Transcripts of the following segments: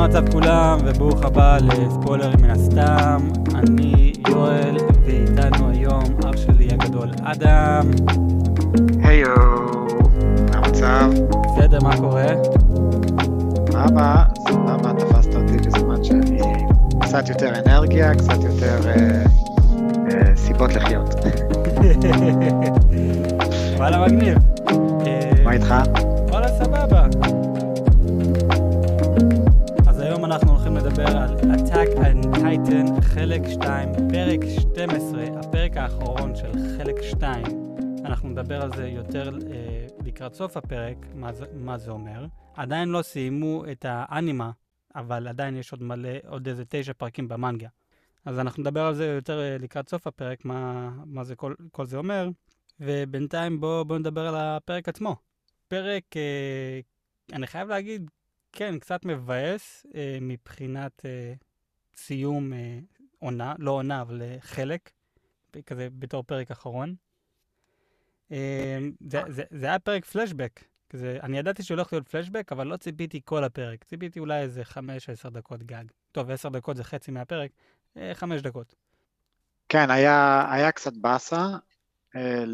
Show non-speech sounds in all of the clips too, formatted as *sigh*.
מה המצב כולם, וברוך הבא לספוילרים מן הסתם. אני יואל, ואיתנו היום אח שלי הגדול אדם. היו, מה המצב? בסדר, מה קורה? סבבה, סבבה, תפסת אותי בזמן שאני קצת יותר אנרגיה, קצת יותר אה, אה, סיבות לחיות. *laughs* וואלה מגניב. מה איתך? Titan חלק 2, פרק 12, הפרק האחרון של חלק 2. אנחנו נדבר על זה יותר אה, לקראת סוף הפרק, מה זה, מה זה אומר. עדיין לא סיימו את האנימה, אבל עדיין יש עוד מלא, עוד איזה תשע פרקים במנגה. אז אנחנו נדבר על זה יותר אה, לקראת סוף הפרק, מה, מה זה כל, כל זה אומר. ובינתיים בואו בוא נדבר על הפרק עצמו. פרק, אה, אני חייב להגיד, כן, קצת מבאס אה, מבחינת אה, סיום אה, עונה, לא עונה, אבל אה, חלק, כזה בתור פרק אחרון. אה, זה, זה, זה היה פרק פלשבק. כזה, אני ידעתי שהולך להיות פלשבק, אבל לא ציפיתי כל הפרק. ציפיתי אולי איזה 5-10 דקות גג. טוב, 10 דקות זה חצי מהפרק, 5 דקות. כן, היה, היה קצת באסה אה,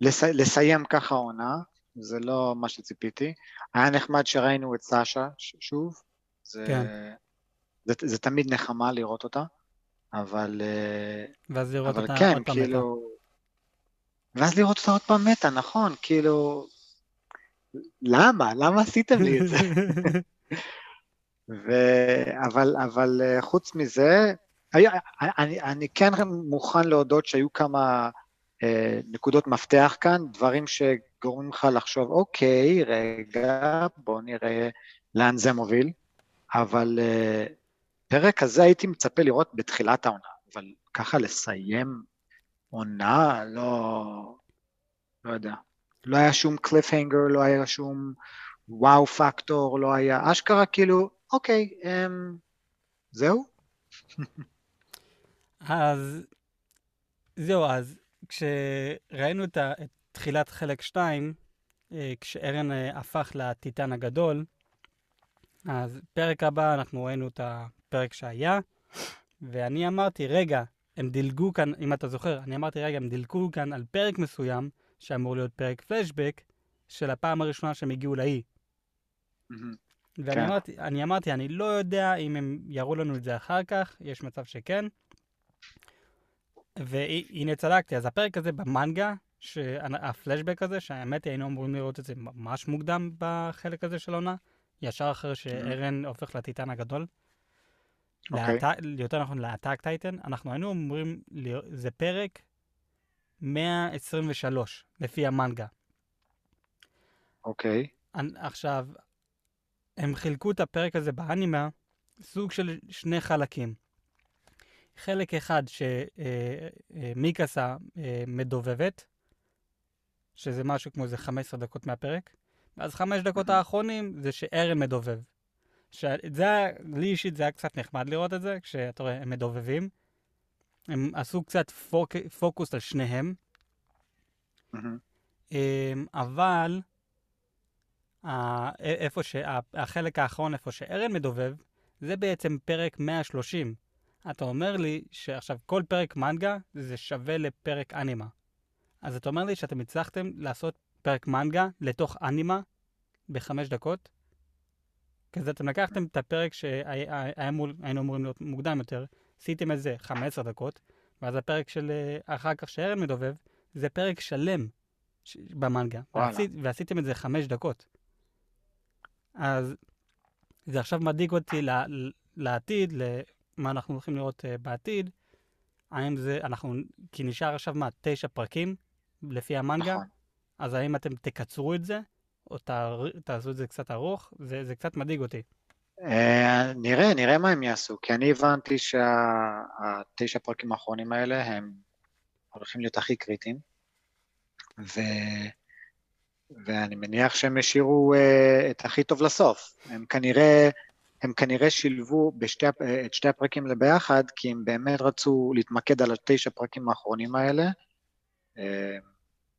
לס, לסיים ככה עונה, זה לא מה שציפיתי. היה נחמד שראינו את סאשה שוב, זה, כן. זה, זה, תמיד נחמה לראות אותה, אבל, אה, ואז לראות אבל אותה כן, עוד פעם כאילו... ואז לראות אותה עוד פעם מתה, נכון, כאילו... למה? למה עשיתם לי את זה? ו... אבל, אבל אה, חוץ מזה, היה, אני, אני כן מוכן להודות שהיו כמה אה, נקודות מפתח כאן, דברים שגורמים לך לחשוב, אוקיי, רגע, בוא נראה לאן זה מוביל, אבל אה, פרק הזה הייתי מצפה לראות בתחילת העונה, אבל ככה לסיים עונה, לא, לא יודע. לא היה שום קליפהנגר, לא היה שום וואו פקטור, לא היה אשכרה כאילו, אוקיי, אמ, זהו? אז זהו, אז כשראינו את, ה, את תחילת חלק 2, אה, כשארן אה, הפך לטיטן הגדול, אז פרק הבא אנחנו ראינו את הפרק שהיה, ואני אמרתי, רגע, הם דילגו כאן, אם אתה זוכר, אני אמרתי, רגע, הם דילגו כאן על פרק מסוים, שאמור להיות פרק פלשבק, של הפעם הראשונה שהם הגיעו לאי. ואני כן. אמרתי, אני אמרתי, אני לא יודע אם הם יראו לנו את זה אחר כך, יש מצב שכן. והנה צדקתי, אז הפרק הזה במנגה, הפלשבק הזה, שהאמת היא היינו אמורים לראות את זה ממש מוקדם בחלק הזה של העונה, ישר אחרי שארן הופך לטיטן הגדול. אוקיי. לאט- יותר נכון, לאטאק טייטן, אנחנו היינו אומרים, זה פרק 123, לפי המנגה. אוקיי, אנ- עכשיו, הם חילקו את הפרק הזה באנימה סוג של שני חלקים. חלק אחד שמיקסה אה, מדובבת, שזה משהו כמו איזה 15 דקות מהפרק, ואז חמש דקות האחרונים זה שארן מדובב. שזה לי אישית זה היה קצת נחמד לראות את זה, כשאתה רואה, הם מדובבים. הם עשו קצת פוק, פוקוס על שניהם. אמ, אבל איפה שה- החלק האחרון, איפה שארן מדובב, זה בעצם פרק 130. אתה אומר לי שעכשיו כל פרק מנגה זה שווה לפרק אנימה. אז אתה אומר לי שאתם הצלחתם לעשות פרק מנגה לתוך אנימה בחמש דקות? כזה אתם לקחתם את הפרק שהיינו אמורים להיות מוקדם יותר, עשיתם את זה 15 דקות, ואז הפרק של אה, אחר כך שארן מדובב, זה פרק שלם ש- במנגה. ועשית, ועשיתם את זה חמש דקות. אז זה עכשיו מדאיג אותי ל- לעתיד, למה אנחנו הולכים לראות uh, בעתיד. האם זה, אנחנו, כי נשאר עכשיו מה, תשע פרקים לפי המנגה? נכון. אז האם אתם תקצרו את זה, או תעשו את זה קצת ארוך? זה, זה קצת מדאיג אותי. אה, נראה, נראה מה הם יעשו, כי אני הבנתי שהתשע פרקים האחרונים האלה הם הולכים להיות הכי קריטיים, ו... ואני מניח שהם השאירו uh, את הכי טוב לסוף. הם כנראה, הם כנראה שילבו בשתי, אה, את שתי הפרקים לביחד, כי הם באמת רצו להתמקד על התשע פרקים האחרונים האלה, uh,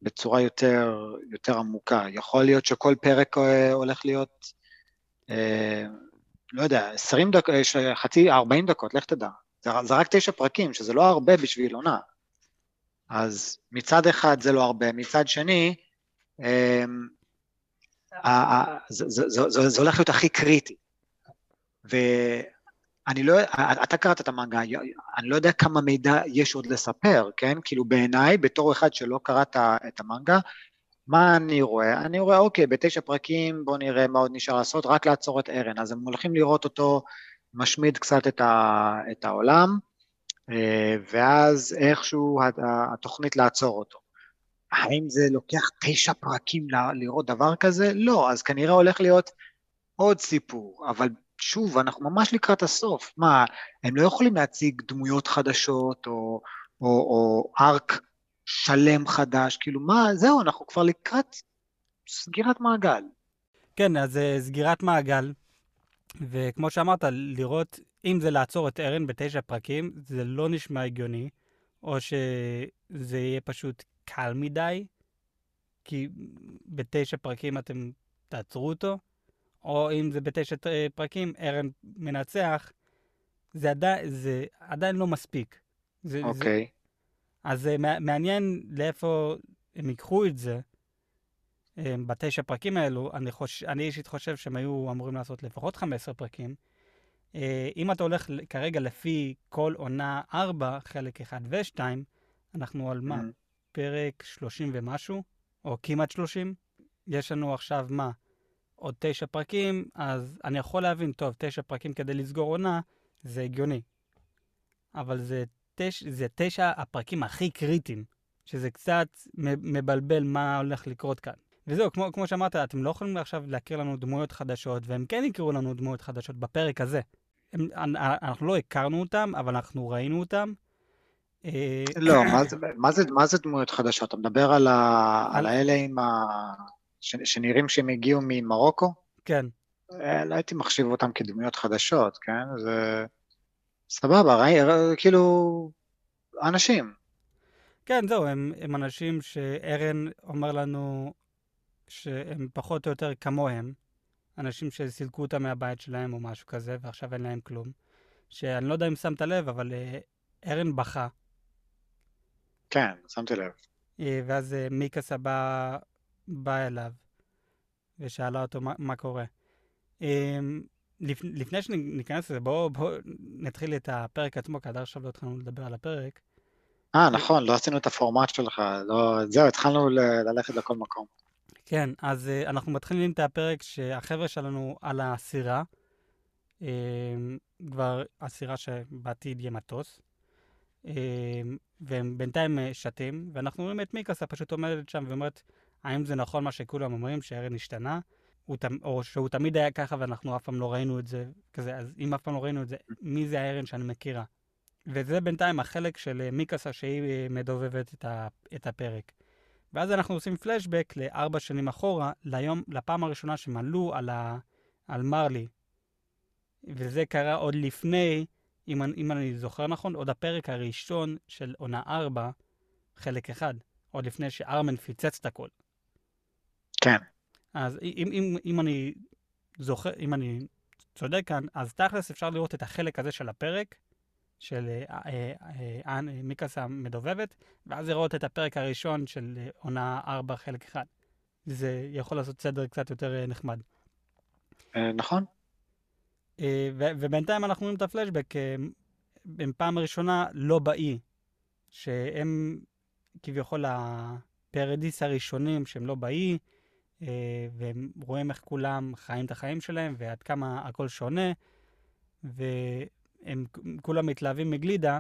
בצורה יותר, יותר עמוקה. יכול להיות שכל פרק uh, הולך להיות uh, לא יודע, 20 דקות, חצי, 40 דקות, לך תדע. זה, זה רק תשע פרקים, שזה לא הרבה בשביל עונה. אז מצד אחד זה לא הרבה, מצד שני, אמ, זה הולך להיות הכי קריטי. ואני לא, אתה קראת את המנגה, אני לא יודע כמה מידע יש עוד לספר, כן? כאילו בעיניי, בתור אחד שלא קראת את המנגה, מה אני רואה? אני רואה, אוקיי, בתשע פרקים, בואו נראה מה עוד נשאר לעשות, רק לעצור את ארן. אז הם הולכים לראות אותו משמיד קצת את, ה, את העולם, אה, ואז איכשהו התוכנית לעצור אותו. האם זה לוקח תשע פרקים לראות דבר כזה? לא, אז כנראה הולך להיות עוד סיפור, אבל שוב, אנחנו ממש לקראת הסוף. מה, הם לא יכולים להציג דמויות חדשות או, או, או ארק שלם חדש, כאילו מה, זהו, אנחנו כבר לקראת סגירת מעגל. כן, אז uh, סגירת מעגל, וכמו שאמרת, לראות אם זה לעצור את ארן בתשע פרקים, זה לא נשמע הגיוני, או שזה יהיה פשוט קל מדי, כי בתשע פרקים אתם תעצרו אותו, או אם זה בתשע פרקים, ארן מנצח, זה עדיין, זה עדיין לא מספיק. אוקיי. Okay. אז זה מעניין לאיפה הם ייקחו את זה. אה, בתשע פרקים האלו, אני, חוש... אני אישית חושב שהם היו אמורים לעשות לפחות 15 פרקים. אה, אם אתה הולך כרגע לפי כל עונה 4, חלק 1 ו-2, אנחנו על מה? Mm-hmm. פרק 30 ומשהו, או כמעט 30. יש לנו עכשיו מה? עוד תשע פרקים, אז אני יכול להבין, טוב, תשע פרקים כדי לסגור עונה, זה הגיוני. אבל זה, תש... זה תשע הפרקים הכי קריטיים, שזה קצת מבלבל מה הולך לקרות כאן. וזהו, כמו, כמו שאמרת, אתם לא יכולים עכשיו להכיר לנו דמויות חדשות, והם כן יקראו לנו דמויות חדשות בפרק הזה. הם, אנחנו לא הכרנו אותם, אבל אנחנו ראינו אותם. אה, לא, *coughs* מה זה, מה, זה, מה זה דמויות חדשות? אתה מדבר על, ה, על האלה עם ה... ש, שנראים שהם הגיעו ממרוקו? כן. אה, לא הייתי מחשיב אותם כדמויות חדשות, כן? זה... סבבה, ראי, כאילו... אנשים. כן, זהו, הם, הם אנשים שארן אומר לנו שהם פחות או יותר כמוהם, אנשים שסילקו אותם מהבית שלהם או משהו כזה, ועכשיו אין להם כלום. שאני לא יודע אם שמת לב, אבל אה, ארן בכה. כן, שמתי לב. אה, ואז אה, מיקסה בא, בא אליו ושאלה אותו מה, מה קורה. לפ, לפני שניכנס לזה, בואו בוא נתחיל את הפרק עצמו, כי עד עכשיו לא התחלנו לדבר על הפרק. אה, נכון, לא עשינו את הפורמט שלך, לא, זהו, התחלנו ללכת לכל מקום. כן, אז uh, אנחנו מתחילים את הפרק שהחבר'ה שלנו על הסירה, uh, כבר הסירה שבעתיד יהיה מטוס, uh, והם בינתיים uh, שתים, ואנחנו רואים את מיקסה פשוט עומדת שם ואומרת, האם זה נכון מה שכולם אומרים, שארן השתנה, או שהוא תמיד היה ככה ואנחנו אף פעם לא ראינו את זה, כזה, אז אם אף פעם לא ראינו את זה, מי זה הארן שאני מכירה? וזה בינתיים החלק של מיקסה שהיא מדובבת את, ה, את הפרק. ואז אנחנו עושים פלשבק לארבע שנים אחורה, ליום, לפעם הראשונה שהם עלו על, ה, על מרלי. וזה קרה עוד לפני, אם, אם אני זוכר נכון, עוד הפרק הראשון של עונה ארבע, חלק אחד. עוד לפני שארמן פיצץ את הכל. כן. אז אם, אם, אם אני זוכר, אם אני צודק כאן, אז תכלס אפשר לראות את החלק הזה של הפרק, של אה, אה, אה, מיקאסה מדובבת, ואז לראות את הפרק הראשון של עונה 4 חלק 1. זה יכול לעשות סדר קצת יותר נחמד. נכון. ובינתיים אנחנו רואים את הפלשבק, הם פעם ראשונה לא באי, שהם כביכול הפרדיס הראשונים שהם לא באי, והם רואים איך כולם חיים את החיים שלהם ועד כמה הכל שונה, ו... הם כולם מתלהבים מגלידה,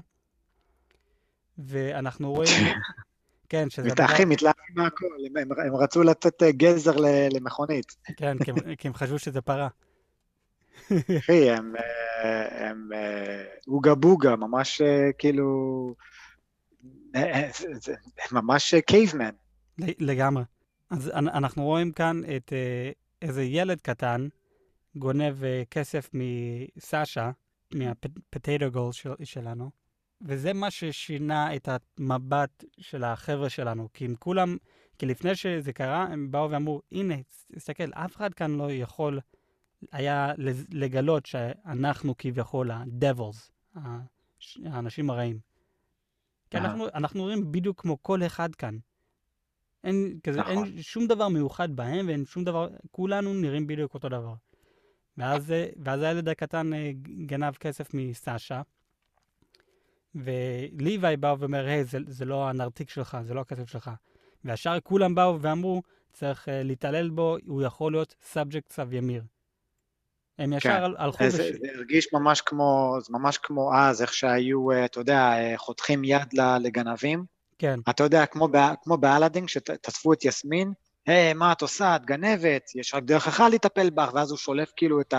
ואנחנו *laughs* רואים... כן, שזה... מתאחים, מתלהבים מהכל, הם, הם רצו לתת אה, גזר למכונית. כן, כי הם, חשבו שזה פרה. אחי, הם, אה, הם אה, אוגה בוגה, ממש כאילו... הם ממש קייבמן. לגמרי. אז אנחנו רואים כאן את איזה ילד קטן גונב כסף מסשה, מהפטטו גול של, שלנו, וזה מה ששינה את המבט של החבר'ה שלנו. כי אם כולם, כי לפני שזה קרה, הם באו ואמרו, הנה, תסתכל, אף אחד כאן לא יכול היה לגלות שאנחנו כביכול ה-devils, האנשים הרעים. כי אנחנו, אנחנו רואים בדיוק כמו כל אחד כאן. אין, כזה, נכון. אין שום דבר מיוחד בהם ואין שום דבר, כולנו נראים בדיוק אותו דבר. ואז, ואז הילד הקטן אה, גנב כסף מסשה, וליוואי בא ואומר, היי, זה, זה לא הנרתיק שלך, זה לא הכסף שלך. והשאר כולם באו ואמרו, צריך uh, להתעלל בו, הוא יכול להיות subject of Ymir. הם ישר כן. הלכו... זה, וש... זה הרגיש ממש כמו, ממש כמו אז, איך שהיו, אה, אתה יודע, חותכים יד לגנבים. כן. אתה יודע, כמו, כמו באלאדין, כשתאספו את יסמין, היי, מה את עושה? את גנבת, יש רק דרך אחת לטפל בך, ואז הוא שולף כאילו את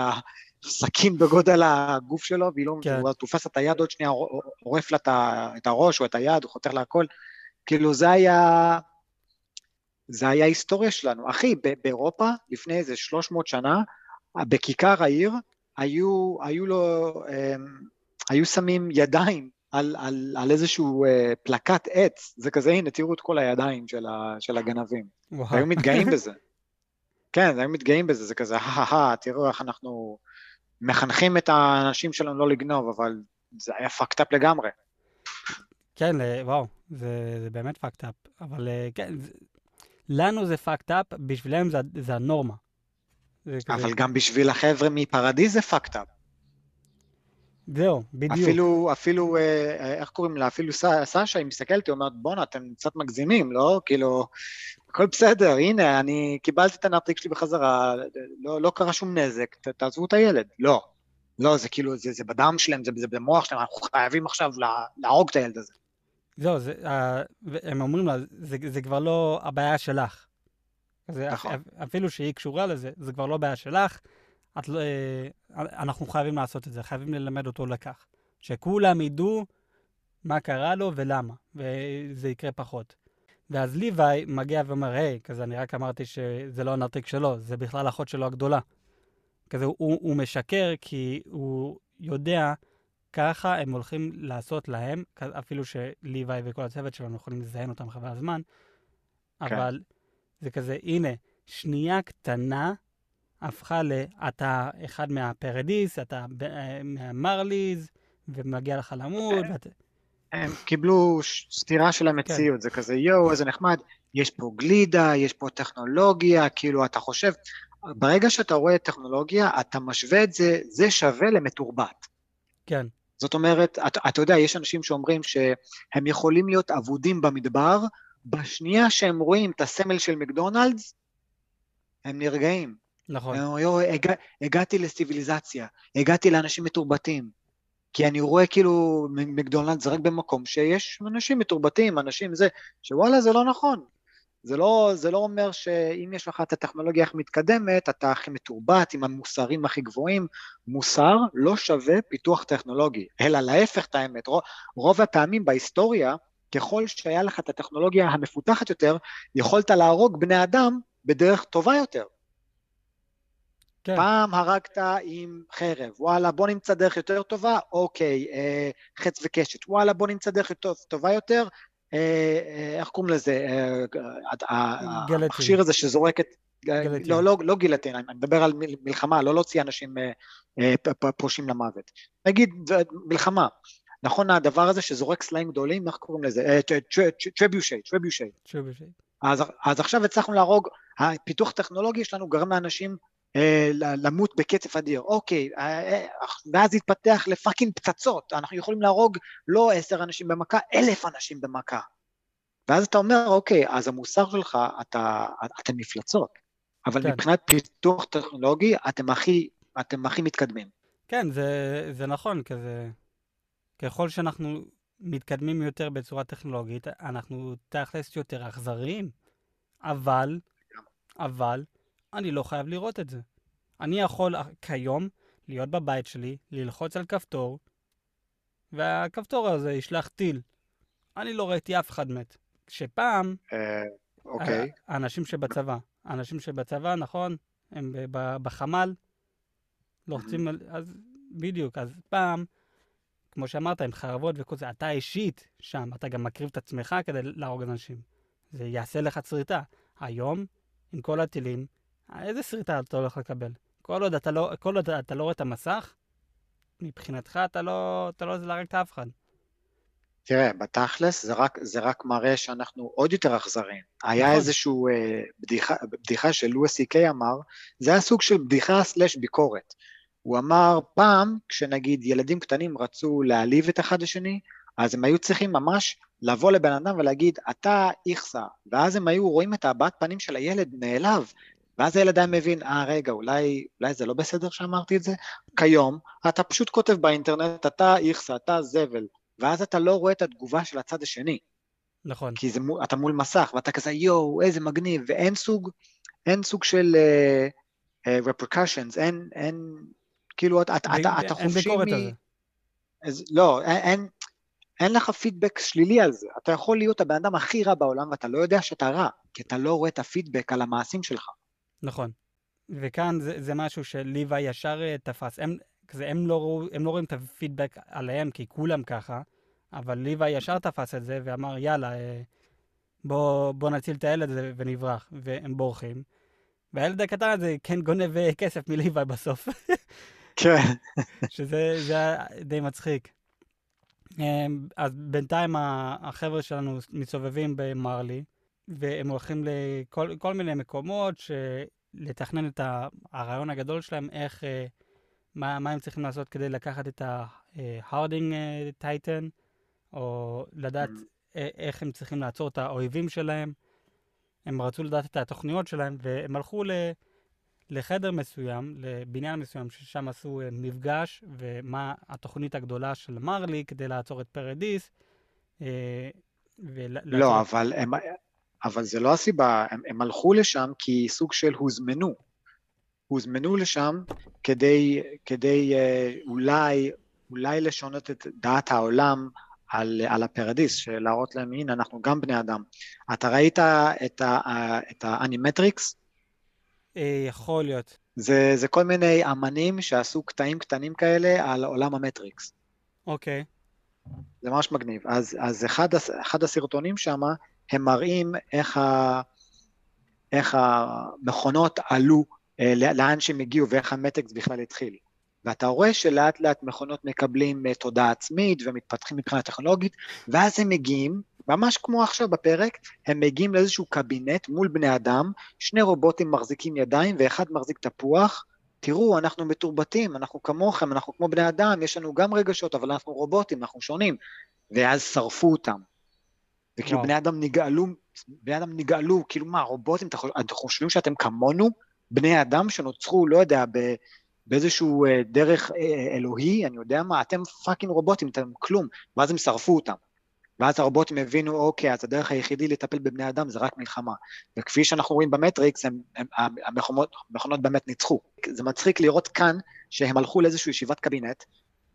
הסכין בגודל הגוף שלו, והיא לא, כן. הוא תופס את היד עוד שנייה, עורף לה את הראש או את היד, הוא חותך לה הכל. כאילו זה היה, זה היה ההיסטוריה שלנו. אחי, באירופה, לפני איזה 300 שנה, בכיכר העיר, היו, היו לו, אמ, היו שמים ידיים על, על, על איזשהו uh, פלקט עץ, זה כזה, הנה, תראו את כל הידיים של, ה, של הגנבים. וואו. היו מתגאים *laughs* בזה. כן, היו מתגאים בזה, זה כזה, הא תראו איך אנחנו מחנכים את האנשים שלנו לא לגנוב, אבל זה היה fucked up לגמרי. כן, אה, וואו, זה, זה באמת fucked up, אבל אה, כן, זה, לנו זה fucked up, בשבילם זה, זה הנורמה. זה אבל כזה... גם בשביל החבר'ה מפרדיס זה fucked up. זהו, בדיוק. אפילו, אפילו, אה, אה, איך קוראים לה, אפילו סשה, היא מסתכלת, היא אומרת, בואנה, אתם קצת מגזימים, לא? כאילו, הכל בסדר, הנה, אני קיבלתי את הנרתיק שלי בחזרה, לא, לא קרה שום נזק, ת, תעזבו את הילד. לא, לא, זה כאילו, זה, זה בדם שלהם, זה, זה במוח שלהם, אנחנו חייבים עכשיו להרוג את הילד הזה. זהו, זה, uh, הם אומרים לה, זה, זה כבר לא הבעיה שלך. זה, נכון. אפילו שהיא קשורה לזה, זה כבר לא בעיה שלך. את, לא, אה, אנחנו חייבים לעשות את זה, חייבים ללמד אותו לקח. שכולם ידעו מה קרה לו ולמה, וזה יקרה פחות. ואז ליוואי מגיע ואומר, היי, כזה, אני רק אמרתי שזה לא הנרתיק שלו, זה בכלל אחות שלו הגדולה. כזה, הוא, הוא משקר כי הוא יודע ככה הם הולכים לעשות להם, אפילו שליוואי וכל הצוות שלנו יכולים לזיין אותם חבל הזמן, כן. אבל זה כזה, הנה, שנייה קטנה הפכה ל... אתה אחד מהפרדיס, אתה אה, מהמרליז, ומגיע לך למות. ואת... הם קיבלו סתירה של המציאות, כן. זה כזה, יואו, איזה נחמד, יש פה גלידה, יש פה טכנולוגיה, כאילו, אתה חושב, ברגע שאתה רואה טכנולוגיה, אתה משווה את זה, זה שווה למתורבת. כן. זאת אומרת, אתה, אתה יודע, יש אנשים שאומרים שהם יכולים להיות אבודים במדבר, בשנייה שהם רואים את הסמל של מקדונלדס, הם נרגעים. נכון. יו, הגע, הגעתי לסיביליזציה, הגעתי לאנשים מתורבתים. כי אני רואה כאילו מקדונלדס רק במקום שיש אנשים מתורבתים, אנשים זה, שוואלה זה לא נכון. זה לא, זה לא אומר שאם יש לך את הטכנולוגיה הכי מתקדמת, אתה הכי מתורבת, עם המוסרים הכי גבוהים. מוסר לא שווה פיתוח טכנולוגי, אלא להפך את האמת. רוב, רוב הפעמים בהיסטוריה, ככל שהיה לך את הטכנולוגיה המפותחת יותר, יכולת להרוג בני אדם בדרך טובה יותר. כן. פעם הרגת עם חרב, וואלה בוא נמצא דרך יותר טובה, אוקיי, אה, חץ וקשת, וואלה בוא נמצא דרך יותר, טובה יותר, אה, אה, איך קוראים לזה, אה, המכשיר הזה שזורק את... גלטין. לא, לא, לא גילטין, אני מדבר על מלחמה, לא להוציא אנשים אה, אה, פרושים למוות. נגיד מלחמה, נכון הדבר הזה שזורק סלעים גדולים, איך קוראים לזה? טרביושי, טרביושי. אז, אז עכשיו הצלחנו להרוג, הפיתוח טכנולוגי שלנו גרם לאנשים אה, למות בקצב אדיר. אוקיי, אה, אה, ואז התפתח לפאקינג פצצות, אנחנו יכולים להרוג לא עשר אנשים במכה, אלף אנשים במכה. ואז אתה אומר, אוקיי, אז המוסר שלך, אתה, אתם מפלצות, אבל כן. מבחינת פיתוח טכנולוגי, אתם הכי, אתם הכי מתקדמים. כן, זה, זה נכון, כזה... ככל שאנחנו מתקדמים יותר בצורה טכנולוגית, אנחנו תכלס יותר אכזריים, אבל, אבל, אני לא חייב לראות את זה. אני יכול כיום להיות בבית שלי, ללחוץ על כפתור, והכפתור הזה ישלח טיל. אני לא ראיתי אף אחד מת. כשפעם, אה, אוקיי. האנשים שבצבא, האנשים שבצבא, נכון, הם בחמ"ל, לוחצים על... אז בדיוק, אז פעם, כמו שאמרת, עם חרבות וכל זה, אתה אישית שם, אתה גם מקריב את עצמך כדי להרוג אנשים. זה יעשה לך צריטה. היום, עם כל הטילים, איזה שריטה אתה הולך לקבל? כל עוד אתה לא, כל עוד אתה לא רואה את המסך, מבחינתך אתה לא, אתה לא את אף אחד. תראה, בתכלס זה רק, זה רק מראה שאנחנו עוד יותר אכזריים. היה נכון. איזשהו אה, בדיחה, בדיחה של לואי סי קיי אמר, זה היה סוג של בדיחה סלש ביקורת. הוא אמר, פעם, כשנגיד ילדים קטנים רצו להעליב את אחד השני, אז הם היו צריכים ממש לבוא לבן אדם ולהגיד, אתה איכסה, ואז הם היו רואים את הבעת פנים של הילד נעלב, ואז הילד היה מבין, אה רגע, אולי, אולי זה לא בסדר שאמרתי את זה? כיום, אתה פשוט כותב באינטרנט, אתה איכסה, אתה זבל, ואז אתה לא רואה את התגובה של הצד השני. נכון. כי זה, אתה מול מסך, ואתה כזה, יואו, איזה מגניב, ואין סוג, אין סוג של uh, uh, repercussions, אין, אין, כאילו, אתה, אתה, אתה, אתה חופשי מ... אז, לא, אין, אין, אין לך פידבק שלילי על זה. אתה יכול להיות הבן אדם הכי רע בעולם ואתה לא יודע שאתה רע, כי אתה לא רואה את הפידבק על המעשים שלך. נכון. וכאן זה, זה משהו שליבה ישר אה, תפס. הם, כזה, הם, לא, הם לא רואים את הפידבק עליהם, כי כולם ככה, אבל ליבה ישר תפס את זה ואמר, יאללה, אה, בוא, בוא נציל את הילד הזה ונברח, והם בורחים. והילד הקטן הזה כן גונב אה, כסף מליבה בסוף. כן. *laughs* שזה די מצחיק. אז בינתיים החבר'ה שלנו מסתובבים במרלי, והם הולכים לכל מיני מקומות לתכנן את הרעיון הגדול שלהם, איך, אה, מה, מה הם צריכים לעשות כדי לקחת את ה founding titan, אה, או לדעת mm. איך הם צריכים לעצור את האויבים שלהם. הם רצו לדעת את התוכניות שלהם, והם הלכו ל... לחדר מסוים, לבניין מסוים, ששם עשו אה, מפגש, ומה התוכנית הגדולה של מרלי כדי לעצור את פרדיס. אה, לא, אבל, הם, אבל זה לא הסיבה, הם, הם הלכו לשם כי סוג של הוזמנו. הוזמנו לשם כדי, כדי אה, אולי, אולי לשנות את דעת העולם על, על הפרדיס, שלהראות להם, הנה, אנחנו גם בני אדם. אתה ראית את, את האנימטריקס? אה, יכול להיות. זה, זה כל מיני אמנים שעשו קטעים קטנים כאלה על עולם המטריקס. אוקיי. זה ממש מגניב. אז, אז אחד, אחד הסרטונים שם, הם מראים איך, ה, איך המכונות עלו, אה, לאן שהם הגיעו ואיך המטריקס בכלל התחיל. ואתה רואה שלאט לאט מכונות מקבלים אה, תודעה עצמית ומתפתחים מבחינה טכנולוגית, ואז הם מגיעים ממש כמו עכשיו בפרק, הם מגיעים לאיזשהו קבינט מול בני אדם, שני רובוטים מחזיקים ידיים ואחד מחזיק תפוח, תראו, אנחנו מתורבתים, אנחנו כמוכם, אנחנו כמו בני אדם, יש לנו גם רגשות, אבל אנחנו רובוטים, אנחנו שונים. ואז שרפו אותם. וכאילו וואו. בני אדם נגעלו, בני אדם נגעלו, כאילו מה, רובוטים, אתם חושבים שאתם כמונו, בני אדם שנוצרו, לא יודע, ב, באיזשהו אה, דרך אה, אלוהי, אני יודע מה, אתם fucking רובוטים, אתם כלום, ואז הם שרפו אותם. ואז הרובוטים הבינו, אוקיי, אז הדרך היחידי לטפל בבני אדם זה רק מלחמה. וכפי שאנחנו רואים במטריקס, הם, הם, המכונות, המכונות באמת ניצחו. זה מצחיק לראות כאן שהם הלכו לאיזושהי ישיבת קבינט,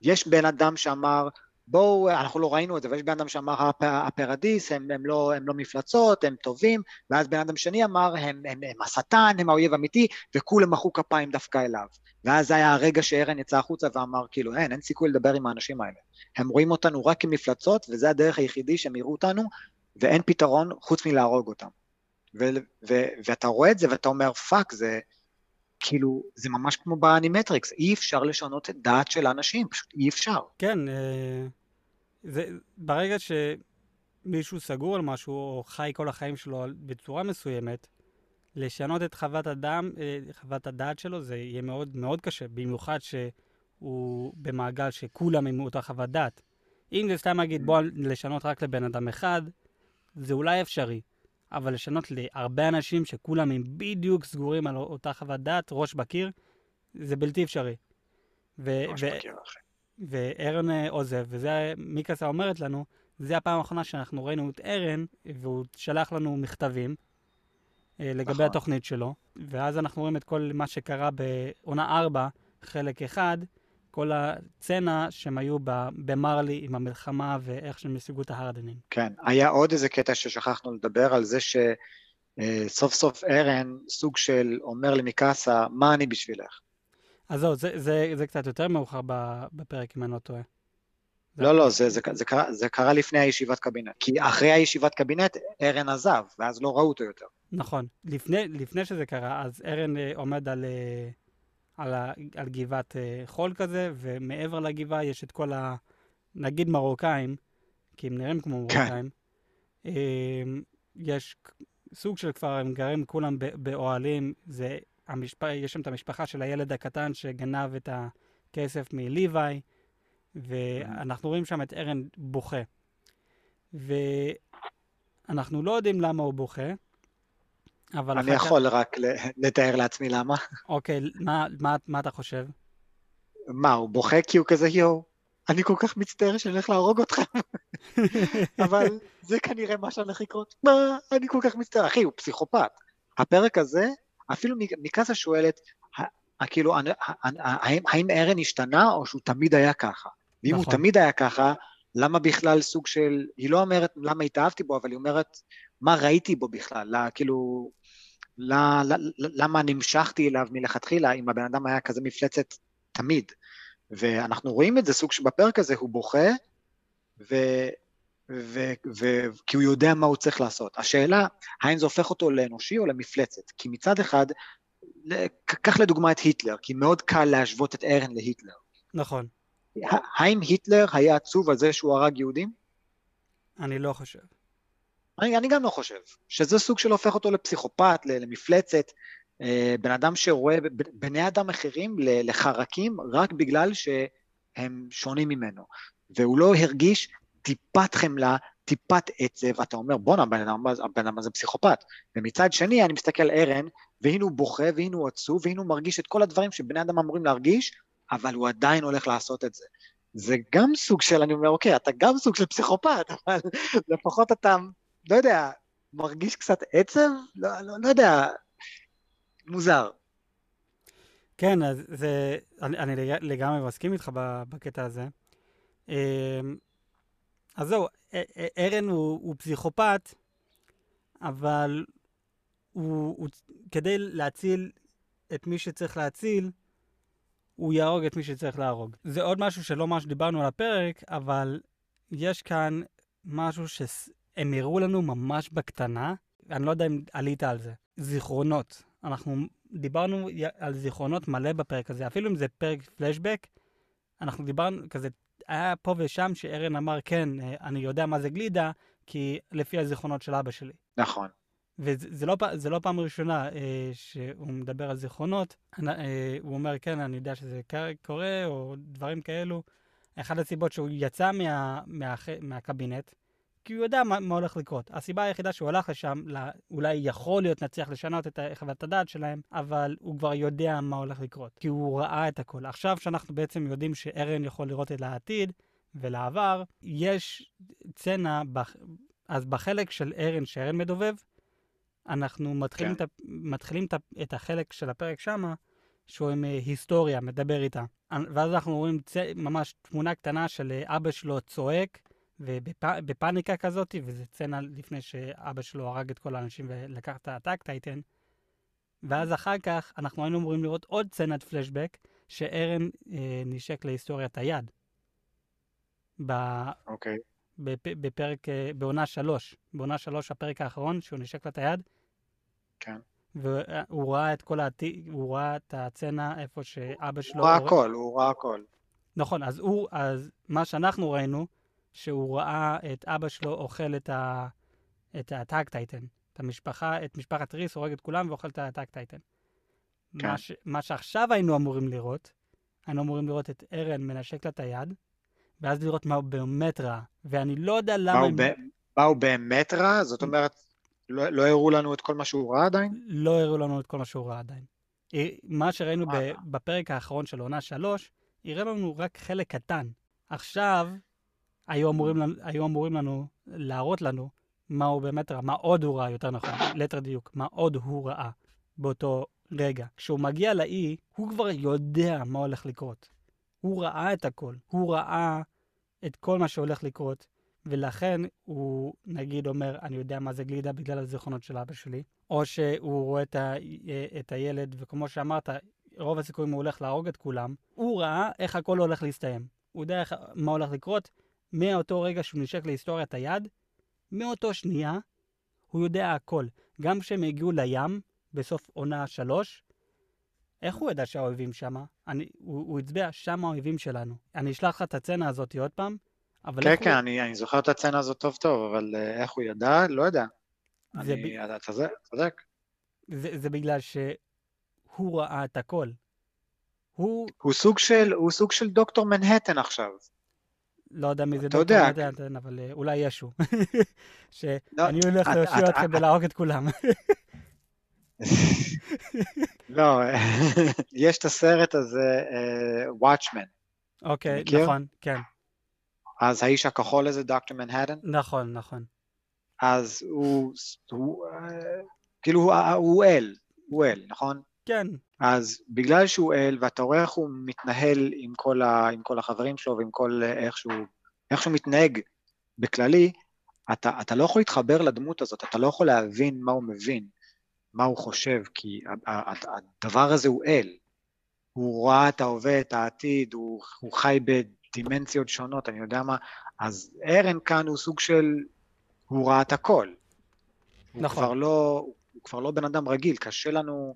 יש בן אדם שאמר, בואו, אנחנו לא ראינו את זה, ויש בן אדם שאמר הפרדיס, הם, הם, לא, הם לא מפלצות, הם טובים, ואז בן אדם שני אמר, הם, הם, הם השטן, הם האויב האמיתי, וכולם מחאו כפיים דווקא אליו. ואז היה הרגע שארן יצא החוצה ואמר, כאילו, אין, אין סיכוי לדבר עם האנשים האלה. הם רואים אותנו רק כמפלצות, וזה הדרך היחידי שהם יראו אותנו, ואין פתרון חוץ מלהרוג אותם. ו- ו- ואתה רואה את זה ואתה אומר, fuck, זה כאילו, זה ממש כמו באנימטריקס, אי אפשר לשנות את דעת של האנשים, פשוט אי אפשר. כן, אה, זה, ברגע שמישהו סגור על משהו, או חי כל החיים שלו בצורה מסוימת, לשנות את חוות, הדם, אה, חוות הדעת שלו זה יהיה מאוד מאוד קשה, במיוחד שהוא במעגל שכולם עם אותה חוות דעת. אם זה סתם להגיד, בוא לשנות רק לבן אדם אחד, זה אולי אפשרי. אבל לשנות להרבה אנשים שכולם הם בדיוק סגורים על אותה חוות דעת, ראש בקיר, זה בלתי אפשרי. ו- ראש ו- בקיר, אחי. וארן אה, עוזב, וזה, מיקסה אומרת לנו, זה הפעם האחרונה שאנחנו ראינו את ארן, והוא שלח לנו מכתבים אה, לגבי נכון. התוכנית שלו, ואז אנחנו רואים את כל מה שקרה בעונה 4, חלק 1, כל הצצנה שהם היו במרלי עם המלחמה ואיך שהם השיגו את ההרדנים. כן, היה עוד איזה קטע ששכחנו לדבר על זה שסוף סוף ארן סוג של אומר למיקאסה, מה אני בשבילך? אז זהו, זה, זה, זה קצת יותר מאוחר בפרק, אם אני לא טועה. לא, לא, זה, זה, זה, קרה, זה קרה לפני הישיבת קבינט. כי אחרי הישיבת קבינט, ארן עזב, ואז לא ראו אותו יותר. נכון. לפני, לפני שזה קרה, אז ארן אה, עומד על, אה, על, ה, על גבעת אה, חול כזה, ומעבר לגבעה יש את כל ה... נגיד מרוקאים, כי הם נראים כמו כן. מרוקאים. אה, יש סוג של כפר, הם גרים כולם באוהלים, זה המשפ... יש שם את המשפחה של הילד הקטן שגנב את הכסף מליוואי, ואנחנו רואים שם את ארן בוכה. ואנחנו לא יודעים למה הוא בוכה, אבל אני אחר כך... יכול רק לתאר לעצמי למה. אוקיי, מה, מה, מה אתה חושב? מה, הוא בוכה כי הוא כזה יואו, אני כל כך מצטער שאני הולך להרוג אותך, *laughs* אבל זה כנראה מה שהולך לקרות. מה, אני כל כך מצטער. אחי, הוא פסיכופת. הפרק הזה, אפילו מקאסה שואלת, כאילו, האם האם ארן השתנה או שהוא תמיד היה ככה? ואם הוא נכון. תמיד היה ככה, למה בכלל סוג של, היא לא אומרת למה התאהבתי בו, אבל היא אומרת, מה ראיתי בו בכלל? לה, כאילו, לה, לה, למה נמשכתי אליו מלכתחילה, אם הבן אדם היה כזה מפלצת תמיד? ואנחנו רואים את זה סוג שבפרק הזה הוא בוכה, ו, ו, ו, כי הוא יודע מה הוא צריך לעשות. השאלה, האם זה הופך אותו לאנושי או למפלצת? כי מצד אחד, קח לדוגמה את היטלר, כי מאוד קל להשוות את ארן להיטלר. נכון, האם היטלר היה עצוב על זה שהוא הרג יהודים? אני לא חושב. אני, אני גם לא חושב, שזה סוג של הופך אותו לפסיכופת, למפלצת, אה, בן אדם שרואה בני אדם אחרים לחרקים רק בגלל שהם שונים ממנו, והוא לא הרגיש טיפת חמלה, טיפת עצב, אתה אומר בואנה הבן אדם הזה פסיכופת, ומצד שני אני מסתכל על ארן, והנה הוא בוכה, והנה הוא עצוב, והנה הוא מרגיש את כל הדברים שבני אדם אמורים להרגיש, אבל הוא עדיין הולך לעשות את זה. זה גם סוג של, אני אומר, אוקיי, אתה גם סוג של פסיכופת, אבל לפחות אתה לא יודע, מרגיש קצת עצב? לא, לא, לא יודע, מוזר. כן, אז זה, אני, אני לג- לגמרי מסכים איתך בקטע הזה. אמ, אז זהו, ארן הוא, הוא פסיכופת, אבל הוא, הוא, כדי להציל את מי שצריך להציל, הוא יהרוג את מי שצריך להרוג. זה עוד משהו שלא ממש דיברנו על הפרק, אבל יש כאן משהו שהם הראו לנו ממש בקטנה, אני לא יודע אם עלית על זה. זיכרונות. אנחנו דיברנו על זיכרונות מלא בפרק הזה, אפילו אם זה פרק פלשבק, אנחנו דיברנו כזה, היה פה ושם שארן אמר, כן, אה, אני יודע מה זה גלידה, כי לפי הזיכרונות של אבא שלי. נכון. וזה זה לא, זה לא פעם ראשונה אה, שהוא מדבר על זיכרונות. אה, הוא אומר, כן, אני יודע שזה קורה, או דברים כאלו. אחת הסיבות שהוא יצא מה, מה, מהקבינט, כי הוא יודע מה, מה הולך לקרות. הסיבה היחידה שהוא הלך לשם, לא, אולי יכול להיות נצליח לשנות את חוות הדעת שלהם, אבל הוא כבר יודע מה הולך לקרות, כי הוא ראה את הכל. עכשיו שאנחנו בעצם יודעים שארן יכול לראות את העתיד ולעבר, יש סצנה, בח... אז בחלק של ארן, שארן מדובב, אנחנו מתחילים, כן. את, מתחילים את החלק של הפרק שמה, שהוא עם אה, היסטוריה, מדבר איתה. ואז אנחנו רואים צ... ממש תמונה קטנה של אה, אבא שלו צועק, ובפאניקה כזאת, וזו סצנה לפני שאבא שלו הרג את כל האנשים ולקח את הטאק טייטן. ואז אחר כך אנחנו היינו אמורים לראות עוד סצנת פלשבק, שארן אה, נשק להיסטוריית היד. ב... אוקיי. בפ... בפרק, אה, בעונה שלוש, בעונה שלוש, הפרק האחרון, שהוא נשק לה את היד. כן. והוא ראה את כל העתיד, הוא ראה את הסצנה איפה שאבא שלו... הוא ראה הכל, הוא ראה הכל. נכון, אז הוא, אז מה שאנחנו ראינו, שהוא ראה את אבא שלו אוכל את ה... את הטאג טייטן. את המשפחה, את משפחת ריס, הורג את כולם ואוכל את הטאג טייטן. כן. מה, ש... מה שעכשיו היינו אמורים לראות, היינו אמורים לראות את ארן מנשק לה את היד, ואז לראות מה הוא באמת ראה. ואני לא יודע למה... מה הוא הם- ב- מה הוא באמת רע? זאת אומרת, לא לא הראו לנו את כל מה שהוא ראה עדיין? לא הראו לנו את כל מה שהוא ראה עדיין. אה, מה שראינו ב-. בפרק האחרון של עונה שלוש, הראה לנו רק חלק קטן. עכשיו, היו אמורים, היו אמורים לנו להראות לנו מה הוא באמת ראה, מה עוד הוא ראה, יותר נכון, ליתר דיוק, מה עוד הוא ראה באותו רגע. כשהוא מגיע לאי, הוא כבר יודע מה הולך לקרות. הוא ראה את הכל, הוא ראה את כל מה שהולך לקרות, ולכן הוא, נגיד, אומר, אני יודע מה זה גלידה בגלל הזיכרונות של אבא שלי, או שהוא רואה את, ה, את הילד, וכמו שאמרת, רוב הסיכויים הוא הולך להרוג את כולם, הוא ראה איך הכל הולך להסתיים. הוא יודע איך, מה הולך לקרות. מאותו רגע שהוא נשק להיסטוריית היד, מאותו שנייה, הוא יודע הכל. גם כשהם הגיעו לים, בסוף עונה שלוש, איך הוא ידע שהאויבים שמה? אני, הוא, הוא הצביע, שם האויבים שלנו. אני אשלח לך את הצצנה הזאת עוד פעם, אבל כן, איך כן, הוא... אני, אני זוכר את הצצנה הזאת טוב טוב, אבל אה, איך הוא ידע? לא יודע. זה אני, אתה צודק, צודק. זה, זה בגלל שהוא ראה את הכל. הוא, הוא סוג של, הוא סוג של דוקטור מנהטן עכשיו. לא יודע מי זה דוקטור יודע, אבל אה, אולי ישו. *laughs* לא, שאני הולך את- להושיע את- אתכם את- ולהרוג את כולם. *laughs* לא, *laughs* יש את הסרט הזה, וואטשמן. אוקיי, מכיר? נכון, כן. אז האיש הכחול הזה, דוקטור מנהטן, נכון, נכון. אז הוא, הוא אה, כאילו, הוא אל, הוא אל, נכון? כן, אז בגלל שהוא אל, ואתה רואה איך הוא מתנהל עם כל, ה, עם כל החברים שלו ועם כל אה, איך שהוא, איך שהוא מתנהג בכללי, אתה, אתה לא יכול להתחבר לדמות הזאת, אתה לא יכול להבין מה הוא מבין, מה הוא חושב, כי הדבר הזה הוא אל. הוא ראה את ההווה, את העתיד, הוא, הוא חי בדימנציות שונות, אני יודע מה, אז ארן כאן הוא סוג של, הוא ראה את הכל. הוא נכון. כבר לא, הוא כבר לא בן אדם רגיל, קשה לנו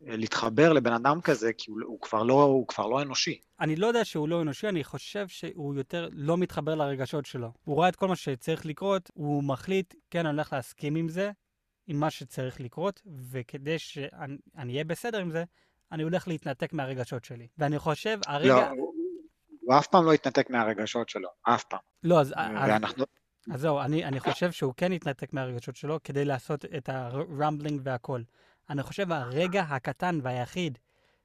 להתחבר לבן אדם כזה, כי הוא, הוא, כבר, לא, הוא כבר לא אנושי. אני לא יודע שהוא לא אנושי, אני חושב שהוא יותר לא מתחבר לרגשות שלו. הוא רואה את כל מה שצריך לקרות, הוא מחליט, כן, אני הולך להסכים עם זה, עם מה שצריך לקרות, וכדי שאני אני אהיה בסדר עם זה, אני הולך להתנתק מהרגשות שלי. ואני חושב, הרגע... לא, הוא, הוא אף פעם לא התנתק מהרגשות שלו, אף פעם. לא, אז, ואנחנו, אז זהו, אני, אני חושב שהוא כן התנתק מהרגשות שלו כדי לעשות את הרמבלינג והכל. אני חושב הרגע הקטן והיחיד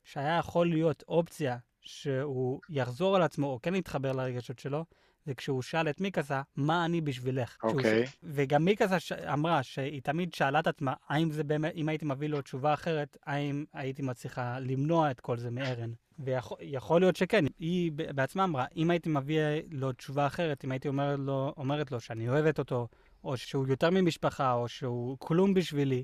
שהיה יכול להיות אופציה שהוא יחזור על עצמו או כן יתחבר לרגשות שלו, זה כשהוא שאל את מיקסה, מה אני בשבילך? אוקיי. ש... וגם מיקסה ש... אמרה שהיא תמיד שאלה את עצמה, האם זה באמת, אם הייתי מביא לו תשובה אחרת, האם הייתי מצליחה למנוע את כל זה מארן? ויכול להיות שכן, היא בעצמה אמרה, אם הייתי מביא לו תשובה אחרת, אם הייתי אומר לו, אומרת לו שאני אוהבת אותו, או שהוא יותר ממשפחה, או שהוא כלום בשבילי,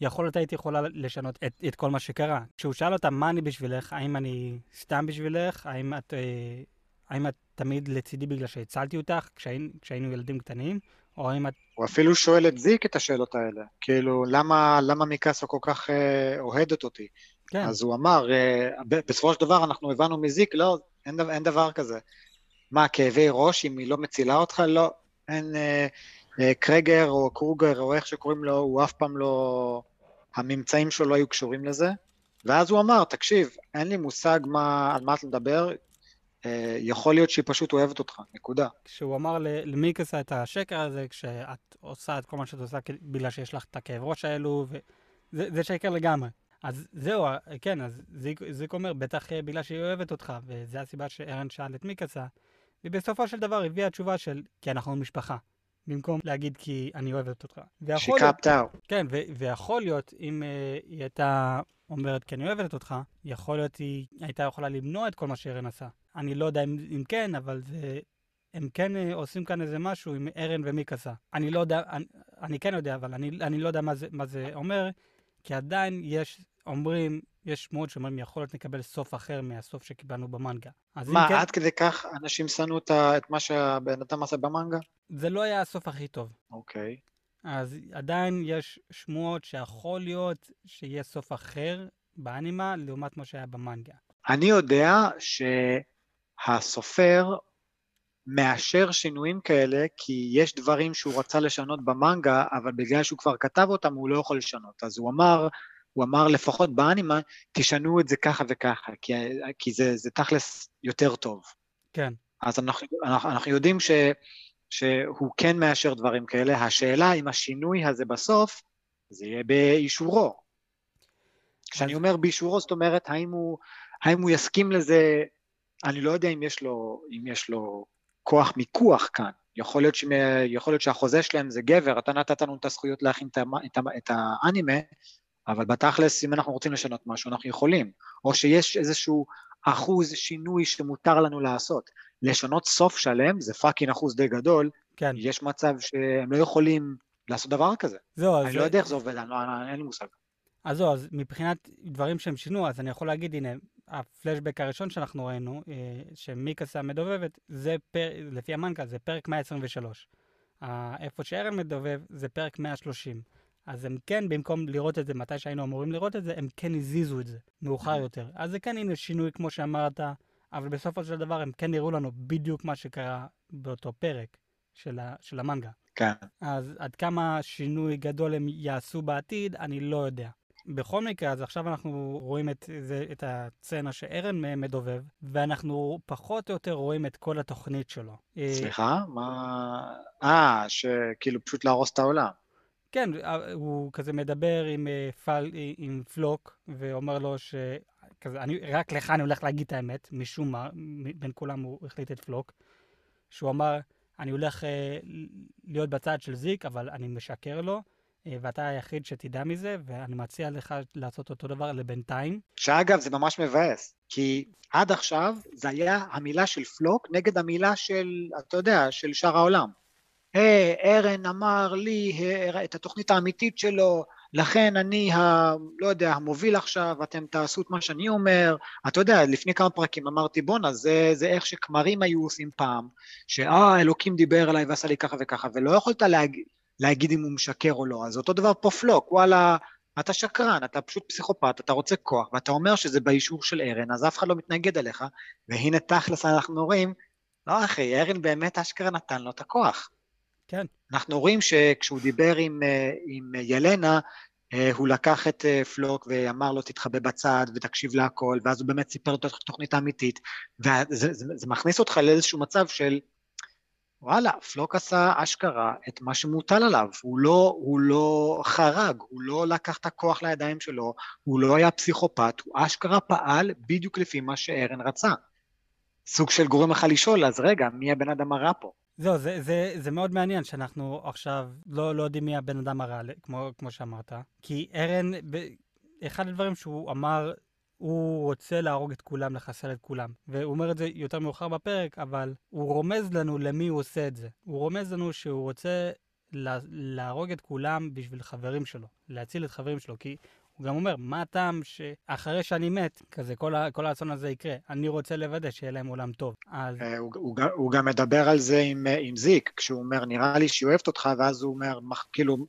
יכול להיות הייתי יכולה לשנות את, את כל מה שקרה. כשהוא שאל אותה, מה אני בשבילך? האם אני סתם בשבילך? האם את, אה, האם את תמיד לצידי בגלל שהצלתי אותך כשהיינו, כשהיינו ילדים קטנים? או האם את... הוא אפילו שואל את זיק את השאלות האלה. כאילו, למה, למה מיקאסו כל כך אה, אוהדת אותי? כן, אז הוא אמר, אה, בסופו של דבר אנחנו הבנו מזיק, לא, אין, דבר- אין דבר כזה. מה, כאבי ראש אם היא לא מצילה אותך? לא. אין אה, אה, קרגר או קרוגר או איך שקוראים לו, הוא אף פעם לא... הממצאים שלו לא היו קשורים לזה. ואז הוא אמר, תקשיב, אין לי מושג מה, על מה אתה מדבר, אה, יכול להיות שהיא פשוט אוהבת אותך, נקודה. כשהוא אמר ל- למיקסה את השקר הזה, כשאת עושה את כל מה שאת עושה בגלל שיש לך את הכאב ראש האלו, וזה זה שקר לגמרי. אז זהו, אה, כן, אז זיק, זיק אומר, בטח אה, בגלל שהיא אוהבת אותך, וזו הסיבה שארן שאל את מיקסה, ובסופו של דבר הביאה תשובה של, כי אנחנו משפחה, במקום להגיד כי אני אוהבת אותך. Capped out. כן, ויכול להיות, אם uh, היא הייתה אומרת כי אני אוהבת אותך, יכול להיות היא הייתה יכולה למנוע את כל מה שארן עשה. אני לא יודע אם, אם כן, אבל זה... הם כן uh, עושים כאן איזה משהו עם ארן ומיקסה. אני לא יודע, אני, אני כן יודע, אבל אני, אני לא יודע מה זה, מה זה אומר, כי עדיין יש, אומרים, יש שמועות שאומרים, יכול להיות נקבל סוף אחר מהסוף שקיבלנו במנגה. מה, כן, עד כדי כך אנשים שנאו את מה שהבן אדם עשה במנגה? זה לא היה הסוף הכי טוב. אוקיי. אז עדיין יש שמועות שיכול להיות שיהיה סוף אחר באנימה לעומת מה שהיה במנגה. אני יודע שהסופר מאשר שינויים כאלה, כי יש דברים שהוא רצה לשנות במנגה, אבל בגלל שהוא כבר כתב אותם הוא לא יכול לשנות. אז הוא אמר, הוא אמר לפחות באנימה, תשנו את זה ככה וככה, כי, כי זה, זה תכלס יותר טוב. כן, אז אנחנו, אנחנו, אנחנו יודעים ש, שהוא כן מאשר דברים כאלה, השאלה אם השינוי הזה בסוף, זה יהיה באישורו. כשאני אומר באישורו, זאת אומרת, האם הוא, האם הוא יסכים לזה, אני לא יודע אם יש לו, אם יש לו כוח מיקוח כאן. יכול להיות, שמ, יכול להיות שהחוזה שלהם זה גבר, אתה נתת לנו את הזכויות להכין את, את, את האנימה, אבל בתכלס, אם אנחנו רוצים לשנות משהו, אנחנו יכולים. או שיש איזשהו אחוז שינוי שמותר לנו לעשות. לשנות סוף שלם זה fucking אחוז די גדול, כן. יש מצב שהם לא יכולים לעשות דבר כזה. זהו, אז, אני לא יודע איך זה עובד, אני לא, אני- אין לי מושג. אז זהו, אז מבחינת דברים שהם שינו, אז אני יכול להגיד, הנה, הפלשבק הראשון שאנחנו ראינו, אה, שמיקאסה מדובבת, זה פר, לפי המנגה, זה פרק 123. אה, איפה שארן מדובב, זה פרק 130. אז הם כן, במקום לראות את זה מתי שהיינו אמורים לראות את זה, הם כן הזיזו את זה מאוחר יותר. אז זה כן, הנה, שינוי, כמו שאמרת, אבל בסופו של דבר הם כן הראו לנו בדיוק מה שקרה באותו פרק של, ה, של המנגה. כן. אז עד כמה שינוי גדול הם יעשו בעתיד, אני לא יודע. בכל מקרה, אז עכשיו אנחנו רואים את, זה, את הסצנה שארן מדובב, ואנחנו פחות או יותר רואים את כל התוכנית שלו. סליחה? מה... אה, שכאילו פשוט להרוס את העולם. כן, הוא כזה מדבר עם, פל, עם פלוק, ואומר לו ש... כזה, אני, רק לך אני הולך להגיד את האמת, משום מה, בין כולם הוא החליט את פלוק, שהוא אמר, אני הולך אה, להיות בצד של זיק, אבל אני משקר לו, אה, ואתה היחיד שתדע מזה, ואני מציע לך לעשות אותו דבר לבינתיים. שאגב, זה ממש מבאס, כי עד עכשיו זה היה המילה של פלוק נגד המילה של, אתה יודע, של שאר העולם. היי, hey, ארן אמר לי את התוכנית האמיתית שלו, לכן אני, ה, לא יודע, המוביל עכשיו, אתם תעשו את מה שאני אומר. אתה יודע, לפני כמה פרקים אמרתי, בואנה, זה, זה איך שכמרים היו עושים פעם, שאה, אלוקים דיבר אליי ועשה לי ככה וככה, ולא יכולת להגיד, להגיד אם הוא משקר או לא. אז אותו דבר פה פלוק, וואלה, אתה שקרן, אתה פשוט פסיכופת, אתה רוצה כוח, ואתה אומר שזה באישור של ארן, אז אף אחד לא מתנגד אליך, והנה תכלס אנחנו רואים, לא אחי, ארן באמת אשכרה נתן לו את הכוח. כן. אנחנו רואים שכשהוא דיבר עם, אה, עם ילנה, אה, הוא לקח את אה, פלוק ואמר לו תתחבא בצד ותקשיב להכל, ואז הוא באמת סיפר את התוכנית האמיתית, וזה זה, זה מכניס אותך לאיזשהו מצב של וואלה, פלוק עשה אשכרה את מה שמוטל עליו, הוא לא, הוא לא חרג, הוא לא לקח את הכוח לידיים שלו, הוא לא היה פסיכופת, הוא אשכרה פעל בדיוק לפי מה שארן רצה. סוג של גורם לך לשאול, אז רגע, מי הבן אדם הרע פה? זהו, זה, זה, זה מאוד מעניין שאנחנו עכשיו לא, לא יודעים מי הבן אדם הרע, כמו, כמו שאמרת. כי ארן, ב, אחד הדברים שהוא אמר, הוא רוצה להרוג את כולם, לחסל את כולם. והוא אומר את זה יותר מאוחר בפרק, אבל הוא רומז לנו למי הוא עושה את זה. הוא רומז לנו שהוא רוצה לה, להרוג את כולם בשביל חברים שלו, להציל את חברים שלו. כי הוא גם אומר, מה הטעם שאחרי שאני מת, כזה כל, כל האסון הזה יקרה, אני רוצה לוודא שיהיה להם עולם טוב. אז... אה, הוא, הוא, הוא גם מדבר על זה עם, אה, עם זיק, כשהוא אומר, נראה לי שהיא אוהבת אותך, ואז הוא אומר, כאילו,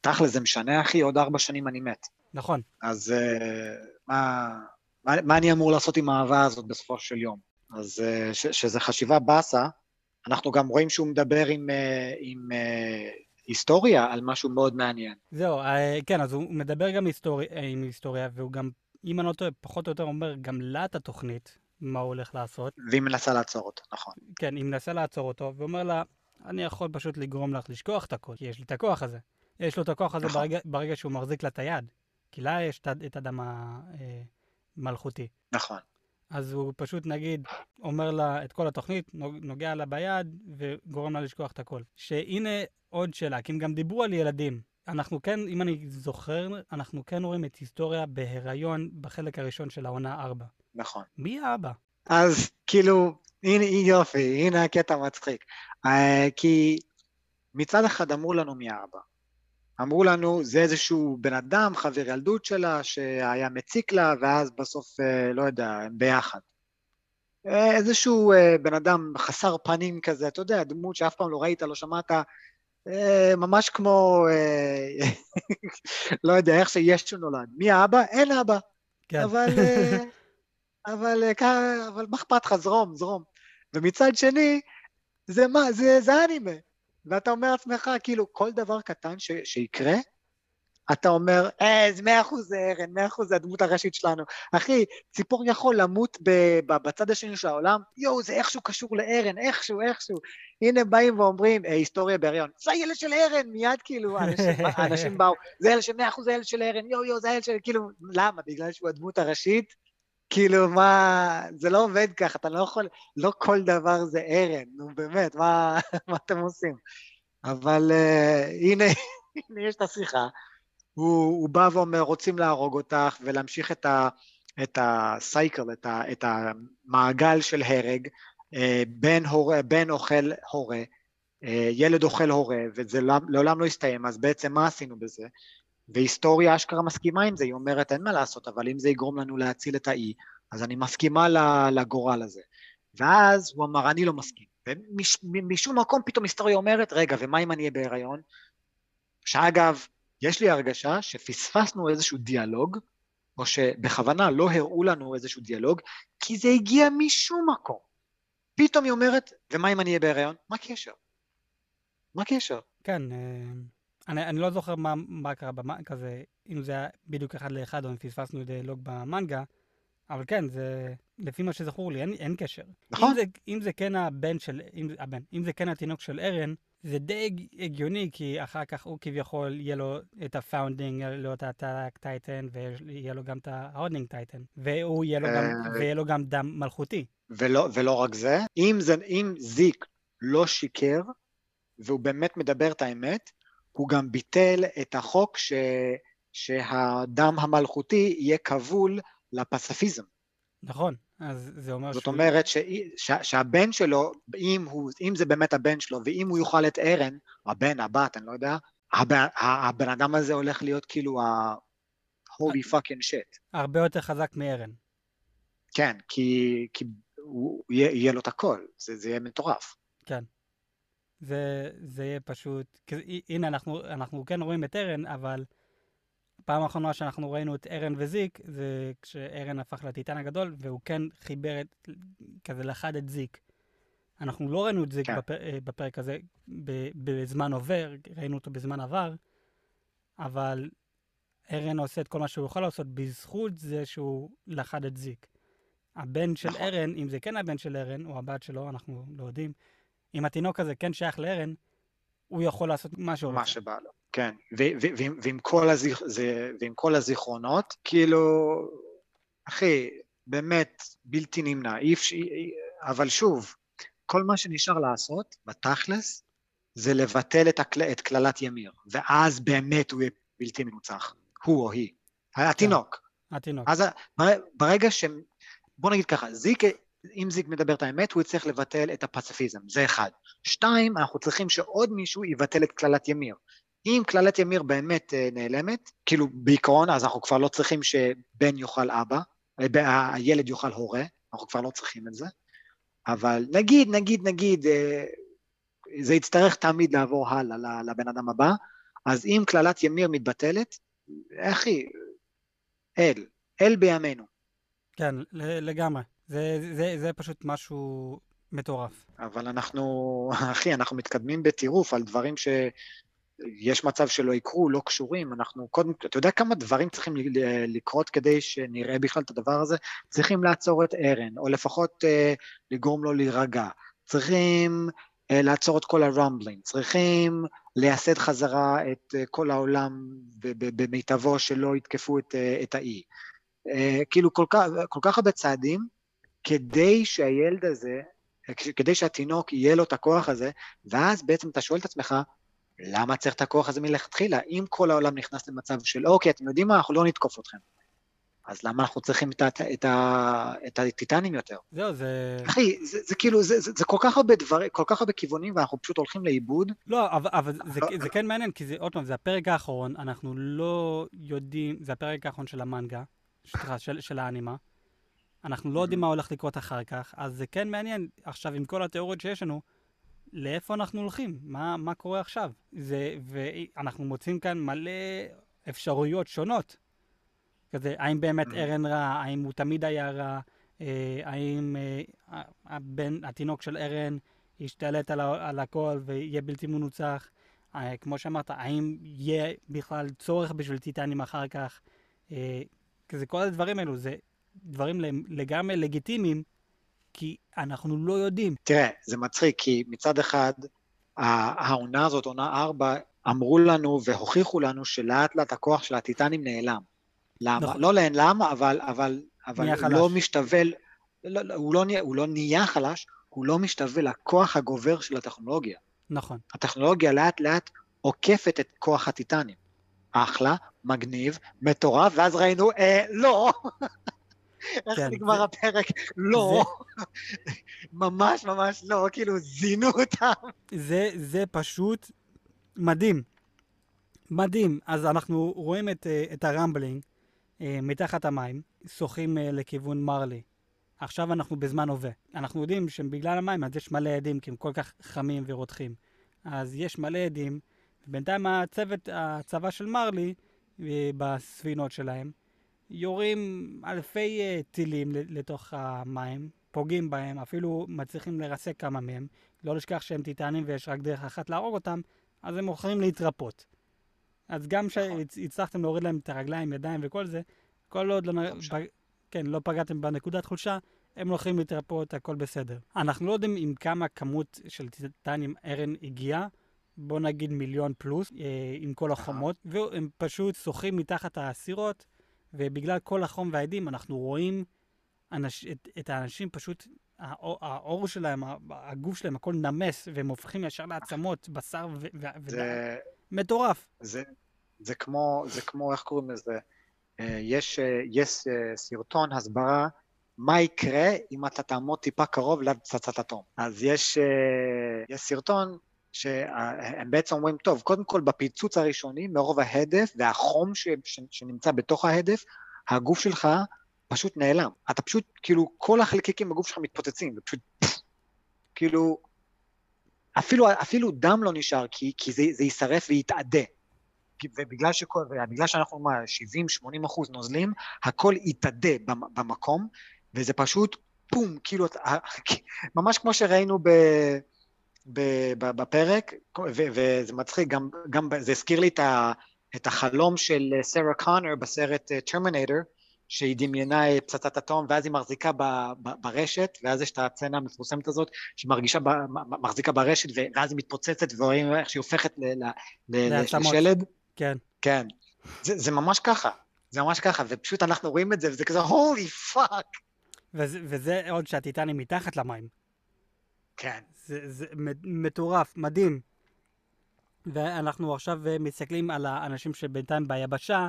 תכל'ס, זה משנה, אחי, עוד ארבע שנים אני מת. נכון. אז uh, מה, מה, מה אני אמור לעשות עם האהבה הזאת בסופו של יום? אז uh, ש, שזה חשיבה באסה, אנחנו גם רואים שהוא מדבר עם, uh, עם uh, היסטוריה על משהו מאוד מעניין. זהו, אה, כן, אז הוא מדבר גם היסטורי, אה, עם היסטוריה, והוא גם, אם אני לא טועה, פחות או יותר אומר גם לה את התוכנית, מה הוא הולך לעשות. והיא מנסה לעצור אותו, נכון. כן, היא מנסה לעצור אותו, ואומר לה, אני יכול פשוט לגרום לך לשכוח את הכל, כי יש לי את הכוח הזה. יש לו את הכוח הזה נכון. ברגע, ברגע שהוא מחזיק לה את היד, כי לה יש את הדם המלכותי. אה, נכון. אז הוא פשוט, נגיד, אומר לה את כל התוכנית, נוגע לה ביד, וגורם לה לשכוח את הכל. שהנה עוד שאלה, כי הם גם דיברו על ילדים. אנחנו כן, אם אני זוכר, אנחנו כן רואים את היסטוריה בהיריון בחלק הראשון של העונה 4. נכון. מי האבא? אז כאילו, הנה יופי, הנה הקטע מצחיק. Uh, כי מצד אחד אמרו לנו מי האבא. אמרו לנו, זה איזשהו בן אדם, חבר ילדות שלה, שהיה מציק לה, ואז בסוף, uh, לא יודע, הם ביחד. Uh, איזשהו uh, בן אדם חסר פנים כזה, אתה יודע, דמות שאף פעם לא ראית, לא שמעת, אה, ממש כמו, אה, *laughs* לא יודע, איך שיש נולד. מי האבא? אין אבא. כן. אבל, אה, *laughs* אבל, אבל מה אכפת לך? זרום, זרום. ומצד שני, זה מה? זה, זה אנימה. ואתה אומר לעצמך, כאילו, כל דבר קטן ש, שיקרה, אתה אומר, אה, זה מאה אחוז זה ארן, מאה אחוז זה הדמות הראשית שלנו. אחי, ציפור יכול למות בצד השני של העולם, יואו, זה איכשהו קשור לארן, איכשהו, איכשהו. הנה באים ואומרים, אה, היסטוריה בהריון, זה הילד של ארן, מיד כאילו, אנשים, *laughs* אנשים באו, זה ילד של מאה אחוז זה הילד של ארן, יואו, יואו, זה הילד של, כאילו, למה? בגלל שהוא הדמות הראשית? כאילו, מה, זה לא עובד ככה, אתה לא יכול, לא כל דבר זה ארן, נו באמת, מה, *laughs* מה אתם עושים? אבל uh, הנה, *laughs* הנה יש את השיחה. הוא, הוא בא ואומר, רוצים להרוג אותך ולהמשיך את, ה, את הסייקל, את, ה, את המעגל של הרג, אה, בן, הורה, בן אוכל הורה, אה, ילד אוכל הורה, וזה לא, לעולם לא יסתיים, אז בעצם מה עשינו בזה? והיסטוריה אשכרה מסכימה עם זה, היא אומרת אין מה לעשות, אבל אם זה יגרום לנו להציל את האי, אז אני מסכימה לגורל הזה. ואז הוא אמר, אני לא מסכים. ומשום מקום פתאום היסטוריה אומרת, רגע, ומה אם אני אהיה בהיריון? שאגב, יש לי הרגשה שפספסנו איזשהו דיאלוג, או שבכוונה לא הראו לנו איזשהו דיאלוג, כי זה הגיע משום מקום. פתאום היא אומרת, ומה אם אני אהיה בהיריון? מה הקשר? מה הקשר? כן, אה, אני, אני לא זוכר מה, מה קרה במנגה, כזה, אם זה היה בדיוק אחד לאחד או אם פספסנו דיאלוג במנגה, אבל כן, זה, לפי מה שזכור לי, אין, אין קשר. נכון. אם זה, אם זה כן הבן של, אם, הבן, אם זה כן התינוק של ארן, זה די הגיוני, כי אחר כך הוא כביכול, יהיה לו את הפאונדינג, יהיה לו את הטאק טייטן, ויהיה לו גם את ההודינג טייטן, והוא יהיה לו, גם, אה, ויהיה לו גם דם מלכותי. ולא, ולא רק זה, אם, זה, אם זיק לא שיקר, והוא באמת מדבר את האמת, הוא גם ביטל את החוק ש, שהדם המלכותי יהיה כבול לפציפיזם. נכון, אז זה אומר זאת שהוא- אומרת ש, ש, שהבן שלו, אם, הוא, אם זה באמת הבן שלו, ואם הוא יאכל את ארן, הבן, הבת, אני לא יודע, הבן, הבן אדם הזה הולך להיות כאילו ה... holy fucking shit. הרבה יותר חזק מארן. כן, כי, כי הוא, יהיה, יהיה לו את הכל, זה, זה יהיה מטורף. כן. זה, זה יהיה פשוט, כי, הנה אנחנו, אנחנו כן רואים את ארן, אבל פעם האחרונה שאנחנו ראינו את ארן וזיק, זה כשארן הפך לטיטן הגדול, והוא כן חיבר את, כזה לחד את זיק. אנחנו לא ראינו את זיק כן. בפר, אה, בפרק הזה בזמן עובר, ראינו אותו בזמן עבר, אבל ארן עושה את כל מה שהוא יכול לעשות בזכות זה שהוא לחד את זיק. הבן של נכון. ארן, אם זה כן הבן של ארן, או הבת שלו, אנחנו לא יודעים, אם התינוק הזה כן שייך לארן, הוא יכול לעשות מה שהוא מה רוצה. שבא לו. כן, ועם, ועם, כל הזיכ... זה, ועם כל הזיכרונות, כאילו, אחי, באמת בלתי נמנע, אי אפשר, אבל שוב, כל מה שנשאר לעשות, בתכלס, זה לבטל את, הקל... את קללת ימיר, ואז באמת הוא יהיה בלתי מנוצח, הוא או היא, התינוק. התינוק. אז ברגע ש... בוא נגיד ככה, זיק, אם זיק מדבר את האמת, הוא יצטרך לבטל את הפציפיזם, זה אחד. שתיים, אנחנו צריכים שעוד מישהו יבטל את קללת ימיר. אם קללת ימיר באמת אה, נעלמת, כאילו בעיקרון, אז אנחנו כבר לא צריכים שבן יאכל אבא, אה, הילד יאכל הורה, אנחנו כבר לא צריכים את זה. אבל נגיד, נגיד, נגיד, אה, זה יצטרך תמיד לעבור הלאה לבן אדם הבא, אז אם קללת ימיר מתבטלת, אחי, אל, אל בימינו. כן, לגמרי. זה, זה, זה פשוט משהו מטורף. אבל אנחנו, אחי, אנחנו מתקדמים בטירוף על דברים שיש מצב שלא יקרו, לא קשורים, אנחנו קודם, אתה יודע כמה דברים צריכים לקרות כדי שנראה בכלל את הדבר הזה? צריכים לעצור את ארן, או לפחות אה, לגרום לו להירגע. צריכים אה, לעצור את כל הרמבלינג, צריכים לייסד חזרה את אה, כל העולם במיטבו שלא יתקפו את, אה, את האי. אה, כאילו כל כך, כל כך הרבה צעדים כדי שהילד הזה, כדי שהתינוק יהיה לו את הכוח הזה, ואז בעצם אתה שואל את עצמך, למה צריך את הכוח הזה מלכתחילה? אם כל העולם נכנס למצב של, אוקיי, אתם יודעים מה, אנחנו לא נתקוף אתכם. אז למה אנחנו צריכים את, את, ה- את הטיטנים יותר? זהו, זה... אחי, זה, זה כאילו, זה, זה, זה כל כך הרבה דברים, כל כך הרבה כיוונים, ואנחנו פשוט הולכים לאיבוד. לא, אבל, אבל זה, זה כן מעניין, כי זה, עוד פעם, זה הפרק האחרון, אנחנו לא יודעים, זה הפרק האחרון של המנגה, סליחה, של, של האנימה. אנחנו לא יודעים מה הולך לקרות אחר כך, אז זה כן מעניין, עכשיו, עם כל התיאוריות שיש לנו, לאיפה אנחנו הולכים? מה, מה קורה עכשיו? זה, ואנחנו מוצאים כאן מלא אפשרויות שונות. כזה, האם באמת Mhm. ארן רע, האם הוא תמיד היה רע, אה, האם אה, הבן, התינוק של ארן ישתלט על, על הכל ויהיה בלתי מנוצח. אה, כמו שאמרת, האם יהיה בכלל צורך בשביל טיטנים אחר כך? אה, כזה כל הדברים האלו, זה דברים לגמרי לגיטימיים, כי אנחנו לא יודעים. תראה, זה מצחיק, כי מצד אחד, העונה הזאת, עונה ארבע, אמרו לנו והוכיחו לנו שלאט לאט הכוח של הטיטנים נעלם. למה? נכון. לא נעלם, אבל, אבל, אבל הוא לא. משתווה, לא, לא, הוא, לא הוא לא נהיה חלש, הוא לא משתווה לכוח הגובר של הטכנולוגיה. נכון. הטכנולוגיה לאט לאט עוקפת את כוח הטיטנים. אחלה, מגניב, מטורף, ואז ראינו, אה, לא. *laughs* איך כן, נגמר הפרק? לא. ממש ממש לא, כאילו זינו אותם. זה, פשוט מדהים. מדהים. אז אנחנו רואים את, אה, את הרמבלינג אה, מתחת המים, שוחים אה, לכיוון מרלי. עכשיו אנחנו בזמן הווה. אנחנו יודעים שבגלל המים אז יש מלא עדים, כי הם כל כך חמים ורותחים. אז יש מלא עדים, בינתיים הצוות, הצבא של מרלי, בספינות שלהם, יורים אלפי uh, טילים לתוך המים, פוגעים בהם, אפילו מצליחים לרסק כמה מהם. לא לשכח שהם טיטנים ויש רק דרך אחת להרוג אותם, אז הם מוכנים להתרפות. אז גם כשהצלחתם נכון. להוריד להם את הרגליים, ידיים וכל זה, כל עוד לא, פג... כן, לא פגעתם בנקודת חולשה, הם לא יכולים להתרפות, הכל בסדר. אנחנו לא יודעים עם כמה כמות של טיטנים ארן הגיעה, בוא נגיד מיליון פלוס, אה, עם כל החומות, והם פשוט שוחים מתחת הסירות, ובגלל כל החום והעדים אנחנו רואים אנש, את, את האנשים פשוט, האור, האור שלהם, הגוף שלהם, הכל נמס, והם הופכים ישר לעצמות, בשר ו... ו זה... מטורף. זה, זה כמו, זה כמו, איך קוראים לזה? אה, יש, אה, יש סרטון הסברה מה יקרה אם אתה תעמוד טיפה קרוב לפצצת אטום. אז יש, יש סרטון שהם בעצם אומרים, טוב, קודם כל בפיצוץ הראשוני, מרוב ההדף והחום ש, ש, שנמצא בתוך ההדף, הגוף שלך פשוט נעלם. אתה פשוט, כאילו, כל החלקיקים בגוף שלך מתפוצצים, ופשוט, כאילו, אפילו, אפילו דם לא נשאר, כי, כי זה, זה יישרף ויתאדה. ובגלל, שכל, ובגלל שאנחנו מה, 70-80 אחוז נוזלים, הכל יתאדה במקום, וזה פשוט פום, כאילו, *laughs* ממש כמו שראינו ב... בפרק, וזה מצחיק, גם, גם זה הזכיר לי את, ה, את החלום של סרה קונר בסרט טרמינטור, אה, שהיא דמיינה אה, פצצת אטום, ואז היא מחזיקה ב, ב, ברשת, ואז יש את הסצנה המפורסמת הזאת, שהיא מרגישה, ב, מחזיקה ברשת, ואז היא מתפוצצת, ורואים איך שהיא הופכת ל, ל, ל, לשלד. כן. כן. זה, זה ממש ככה, זה ממש ככה, ופשוט אנחנו רואים את זה, וזה כזה, holy fuck. וזה, וזה עוד שהטיטנים מתחת למים. כן. זה, זה מטורף, מדהים. ואנחנו עכשיו אה, מסתכלים על האנשים שבינתיים ביבשה,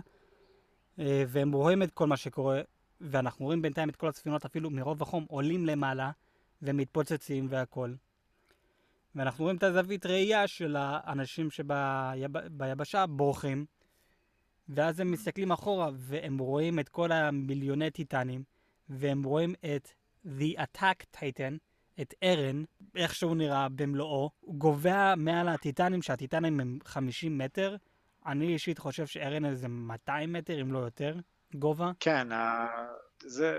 אה, והם רואים את כל מה שקורה, ואנחנו רואים בינתיים את כל הספינות אפילו מרוב החום עולים למעלה, ומתפוצצים והכל. ואנחנו רואים את הזווית ראייה של האנשים שביבשה בורחים, ואז הם מסתכלים אחורה, והם רואים את כל המיליוני טיטנים, והם רואים את The Attack Titan, את ארן, איך שהוא נראה במלואו, הוא גובע מעל הטיטנים, שהטיטנים הם 50 מטר. אני אישית חושב שארן איזה 200 מטר, אם לא יותר, גובה. כן, זה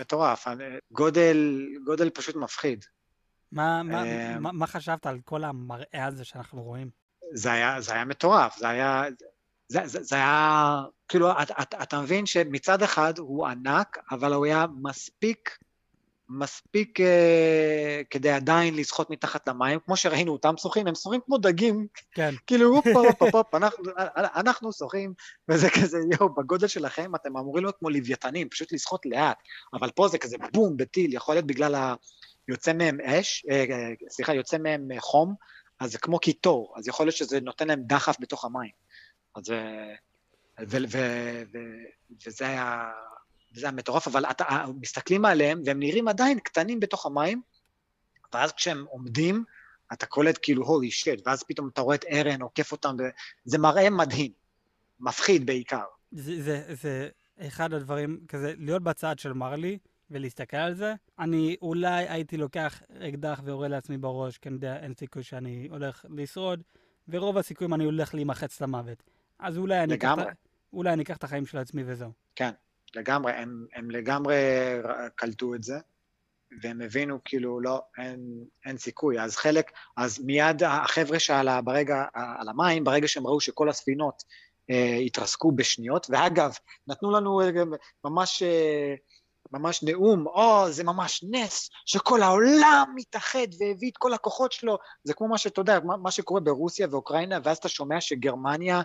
מטורף. גודל, גודל פשוט מפחיד. מה, מה, אה, מה, מה חשבת על כל המראה הזה שאנחנו רואים? זה היה, זה היה מטורף, זה היה, זה, זה, זה היה, כאילו, אתה, אתה, אתה מבין שמצד אחד הוא ענק, אבל הוא היה מספיק מספיק uh, כדי עדיין לשחות מתחת למים, כמו שראינו אותם שוחים, הם שוחים כמו דגים, כן. *laughs* כאילו הופ הופ הופ, הופ אנחנו, אנחנו שוחים, וזה כזה, יואו, בגודל שלכם אתם אמורים להיות כמו לוויתנים, פשוט לשחות לאט, אבל פה זה כזה בום, בטיל, יכול להיות בגלל ה... יוצא מהם אש, uh, סליחה, יוצא מהם חום, אז זה כמו קיטור, אז יכול להיות שזה נותן להם דחף בתוך המים. אז וזה היה... וזה היה מטורף, אבל אתה, אה, מסתכלים עליהם והם נראים עדיין קטנים בתוך המים, ואז כשהם עומדים, אתה קולט כאילו הולי שט, ואז פתאום אתה רואה את ארן עוקף אותם, וזה מראה מדהים, מפחיד בעיקר. זה, זה, זה אחד הדברים, כזה, להיות בצד של מרלי ולהסתכל על זה, אני אולי הייתי לוקח אקדח ויורה לעצמי בראש, כי אני יודע, אין סיכוי שאני הולך לשרוד, ורוב הסיכויים אני הולך להימחץ למוות. אז אולי אני, אקח, אולי אני אקח את החיים של עצמי וזהו. כן. לגמרי, הם, הם לגמרי קלטו את זה, והם הבינו כאילו, לא, אין, אין סיכוי. אז חלק, אז מיד החבר'ה שעל ברגע, על המים, ברגע שהם ראו שכל הספינות אה, התרסקו בשניות, ואגב, נתנו לנו אה, ממש... אה, ממש נאום, או, oh, זה ממש נס, שכל העולם מתאחד והביא את כל הכוחות שלו. זה כמו מה שאתה יודע, מה, מה שקורה ברוסיה ואוקראינה, ואז אתה שומע שגרמניה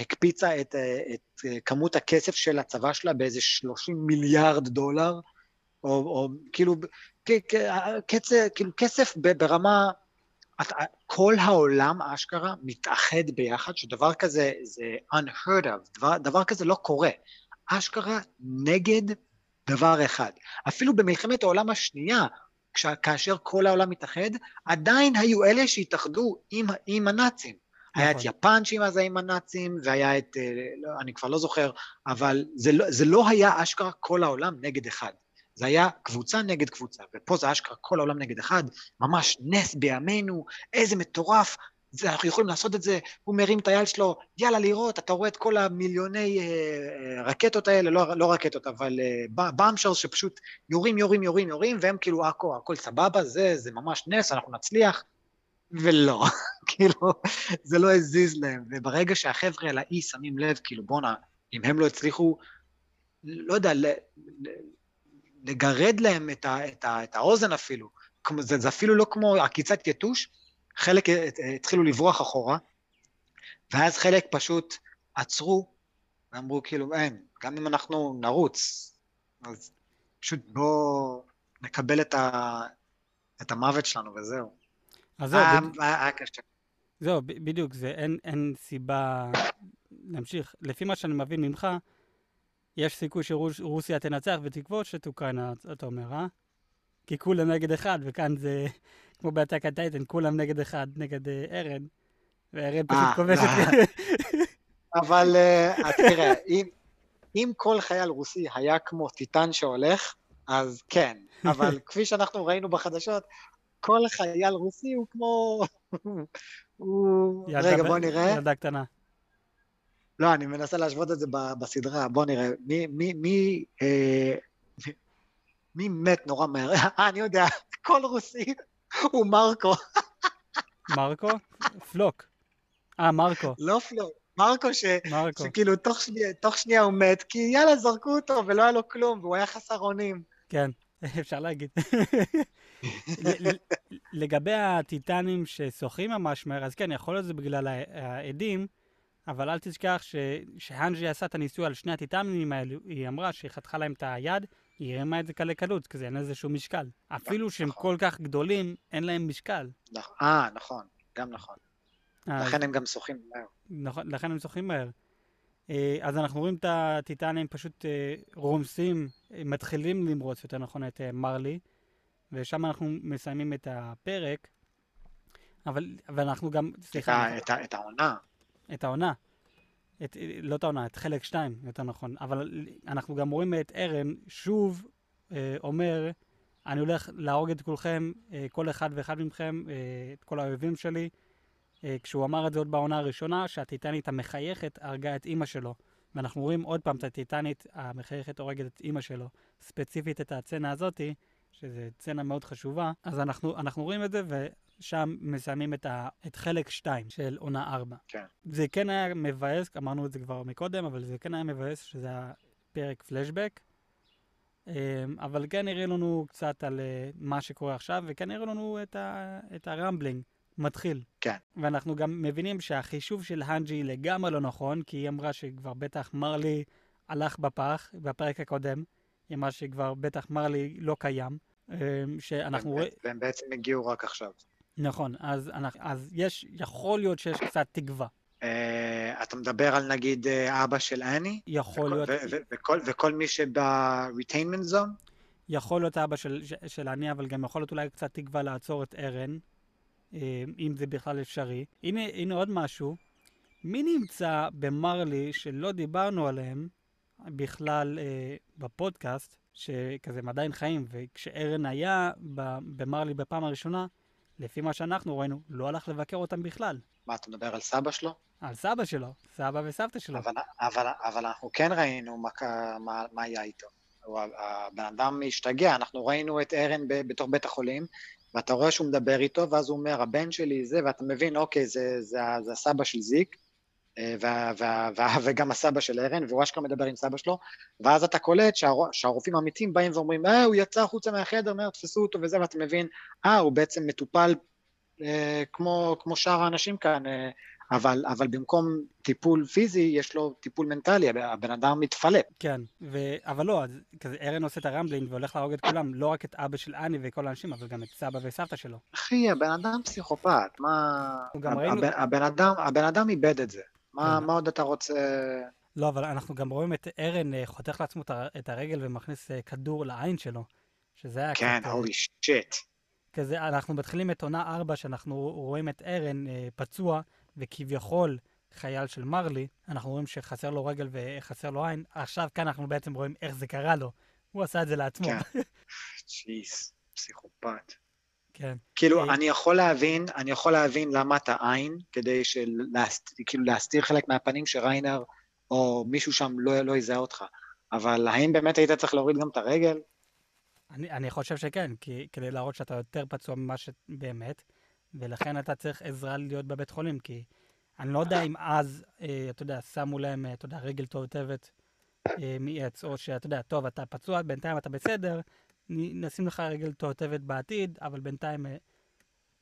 הקפיצה את, אה, את אה, כמות הכסף של הצבא שלה באיזה 30 מיליארד דולר, או, או כאילו, קצב, כאילו כסף ברמה, כל העולם אשכרה מתאחד ביחד, שדבר כזה זה unheard of, דבר, דבר כזה לא קורה. אשכרה נגד דבר אחד. אפילו במלחמת העולם השנייה, כאשר כל העולם מתאחד, עדיין היו אלה שהתאחדו עם, עם הנאצים. היה את נכון. יפן שהיא אז עם הנאצים, והיה את, אה, לא, אני כבר לא זוכר, אבל זה לא, זה לא היה אשכרה כל העולם נגד אחד. זה היה קבוצה נגד קבוצה, ופה זה אשכרה כל העולם נגד אחד, ממש נס בימינו, איזה מטורף, זה, אנחנו יכולים לעשות את זה, הוא מרים את היד שלו, יאללה לראות, אתה רואה את כל המיליוני אה, אה, רקטות האלה, לא, לא רקטות, אבל אה, באמשרס שפשוט יורים, יורים, יורים, יורים, והם כאילו, הכל, הכל סבבה, זה, זה ממש נס, אנחנו נצליח. ולא, *laughs* כאילו, זה לא הזיז להם. וברגע שהחבר'ה על האי שמים לב, כאילו, בואנה, אם הם לא הצליחו, לא יודע, לגרד להם את, ה, את, ה, את האוזן אפילו, זה, זה אפילו לא כמו עקיצת יתוש, חלק התחילו לברוח אחורה, ואז חלק פשוט עצרו, ואמרו כאילו, אין, גם אם אנחנו נרוץ, אז פשוט בואו נקבל את, ה, את המוות שלנו וזהו. אז זהו, היה, בד... זהו, בדיוק, זה, אין, אין סיבה להמשיך. לפי מה שאני מבין ממך, יש סיכוי שרוסיה תנצח ותקוות שאת אוקראינה, אתה אומר, אה? כי כולם נגד אחד, וכאן זה *laughs* כמו באטק הטייטן, כולם נגד אחד, נגד אה, ארן, וארן פשוט אה, כובש את... *laughs* אבל אה, תראה, אם כל חייל רוסי היה כמו טיטן שהולך, אז כן, *laughs* אבל כפי שאנחנו ראינו בחדשות, כל חייל רוסי הוא כמו... הוא... רגע, בוא נראה. ילדה קטנה. לא, אני מנסה להשוות את זה בסדרה, בוא נראה. מי, מי, מי, אה, מי מת נורא מהר? אה, אני יודע, כל רוסי הוא מרקו. מרקו? פלוק. אה, מרקו. לא פלוק. מרקו, ש... מרקו. שכאילו תוך שנייה, תוך שנייה הוא מת, כי יאללה, זרקו אותו ולא היה לו כלום, והוא היה חסר אונים. כן, *laughs* אפשר להגיד. לגבי הטיטנים ששוחים ממש מהר, אז כן, יכול להיות שזה בגלל העדים, אבל אל תשכח שהאנג'י עשה את הניסוי על שני הטיטנים האלו, היא אמרה שהיא חתכה להם את היד, היא הרימה את זה קלי קלות, כי זה אין לזה שום משקל. אפילו שהם נכון. כל כך גדולים, אין להם משקל. אה, נכון, גם נכון. לכן הם גם שוחים מהר. נכון, לכן הם שוחים מהר. אה, אז אנחנו רואים את הטיטנים פשוט אה, רומסים, מתחילים למרוץ יותר נכון את אה, מרלי, ושם אנחנו מסיימים את הפרק. אבל, ואנחנו גם, סליחה. את, את העונה. את העונה. את, לא את העונה, את חלק 2, יותר נכון. אבל אנחנו גם רואים את ארן שוב אה, אומר, אני הולך להרוג את כולכם, אה, כל אחד ואחד מכם, אה, את כל האויבים שלי. אה, כשהוא אמר את זה עוד בעונה הראשונה, שהטיטנית המחייכת הרגה את אימא שלו. ואנחנו רואים עוד פעם את הטיטנית המחייכת הורגת את אימא שלו. ספציפית את הצצנה הזאתי, שזו צצנה מאוד חשובה. אז אנחנו, אנחנו רואים את זה, שם מסיימים את, ה, את חלק 2 של עונה 4. כן. זה כן היה מבאס, אמרנו את זה כבר מקודם, אבל זה כן היה מבאס שזה היה פרק פלשבק. אמ, אבל כן הראה לנו קצת על אה, מה שקורה עכשיו, וכן הראה לנו את, ה, את הרמבלינג מתחיל. כן. ואנחנו גם מבינים שהחישוב של האנג'י לגמרי לא נכון, כי היא אמרה שכבר בטח מרלי הלך בפח בפרק הקודם. היא אמרה שכבר בטח מרלי לא קיים. אמ, שאנחנו רואים... והם בעצם הגיעו רק עכשיו. נכון, אז, אז יש, יכול להיות שיש קצת תקווה. Uh, אתה מדבר על נגיד uh, אבא של אני? יכול וכל, להיות. וכל, וכל מי שב-retainment zone? יכול להיות אבא של, של אני, אבל גם יכול להיות אולי קצת תקווה לעצור את ארן, אם זה בכלל אפשרי. הנה, הנה עוד משהו. מי נמצא במרלי שלא דיברנו עליהם בכלל uh, בפודקאסט, שכזה הם עדיין חיים, וכשארן היה במרלי בפעם הראשונה, לפי מה שאנחנו ראינו, לא הלך לבקר אותם בכלל. מה, אתה מדבר על סבא שלו? על סבא שלו, סבא וסבתא שלו. אבל, אבל, אבל אנחנו כן ראינו מה, מה, מה היה איתו. הבן אדם השתגע, אנחנו ראינו את ארן בתוך בית החולים, ואתה רואה שהוא מדבר איתו, ואז הוא אומר, הבן שלי זה, ואתה מבין, אוקיי, זה, זה, זה הסבא של זיק, אה, וה, וה, וה, *laughs* וגם הסבא של ארן, והוא אשכרה מדבר עם סבא שלו, ואז אתה קולט שהר, שהרופאים האמיתיים באים ואומרים, אה, הוא יצא החוצה מהחדר, מהר תפסו אותו וזה, ואתה מבין, אה, הוא בעצם מטופל אה, כמו, כמו שאר האנשים כאן, אה, אבל, אבל במקום טיפול פיזי, יש לו טיפול מנטלי, הבן אדם מתפלט. כן, ו... אבל לא, כזה ארן עושה את הרמבלינג והולך להרוג את כולם, לא רק את אבא של אני וכל האנשים, אבל גם את סבא וסבתא שלו. אחי, הבן אדם פסיכופת, מה... הבן, ראינו... הבן, אדם, הבן אדם איבד את זה. מה, כן. מה עוד אתה רוצה... לא, אבל אנחנו גם רואים את ארן אה, חותך לעצמו את הרגל ומכניס אה, כדור לעין שלו, שזה היה כן, הולי שיט. כזה, אנחנו מתחילים את עונה 4, שאנחנו רואים את ארן אה, פצוע, וכביכול חייל של מרלי, אנחנו רואים שחסר לו רגל וחסר לו עין, עכשיו כאן אנחנו בעצם רואים איך זה קרה לו. הוא עשה את זה לעצמו. כן, *laughs* ג'יס, פסיכופת. כן. כאילו, אה, אני יכול להבין, אני יכול להבין למה אתה עין, כדי של, להסת, כאילו להסתיר חלק מהפנים שריינר או מישהו שם לא, לא יזהה אותך. אבל האם באמת היית צריך להוריד גם את הרגל? אני, אני חושב שכן, כי כדי להראות שאתה יותר פצוע ממה שבאמת, ולכן אתה צריך עזרה להיות בבית חולים, כי אני לא יודע אם אז, אה, אתה יודע, שמו להם, אה, אתה יודע, רגל תועטבת אה, מעץ, או שאתה יודע, טוב, אתה פצוע, בינתיים אתה בסדר, נשים לך רגל תועטבת בעתיד, אבל בינתיים אה,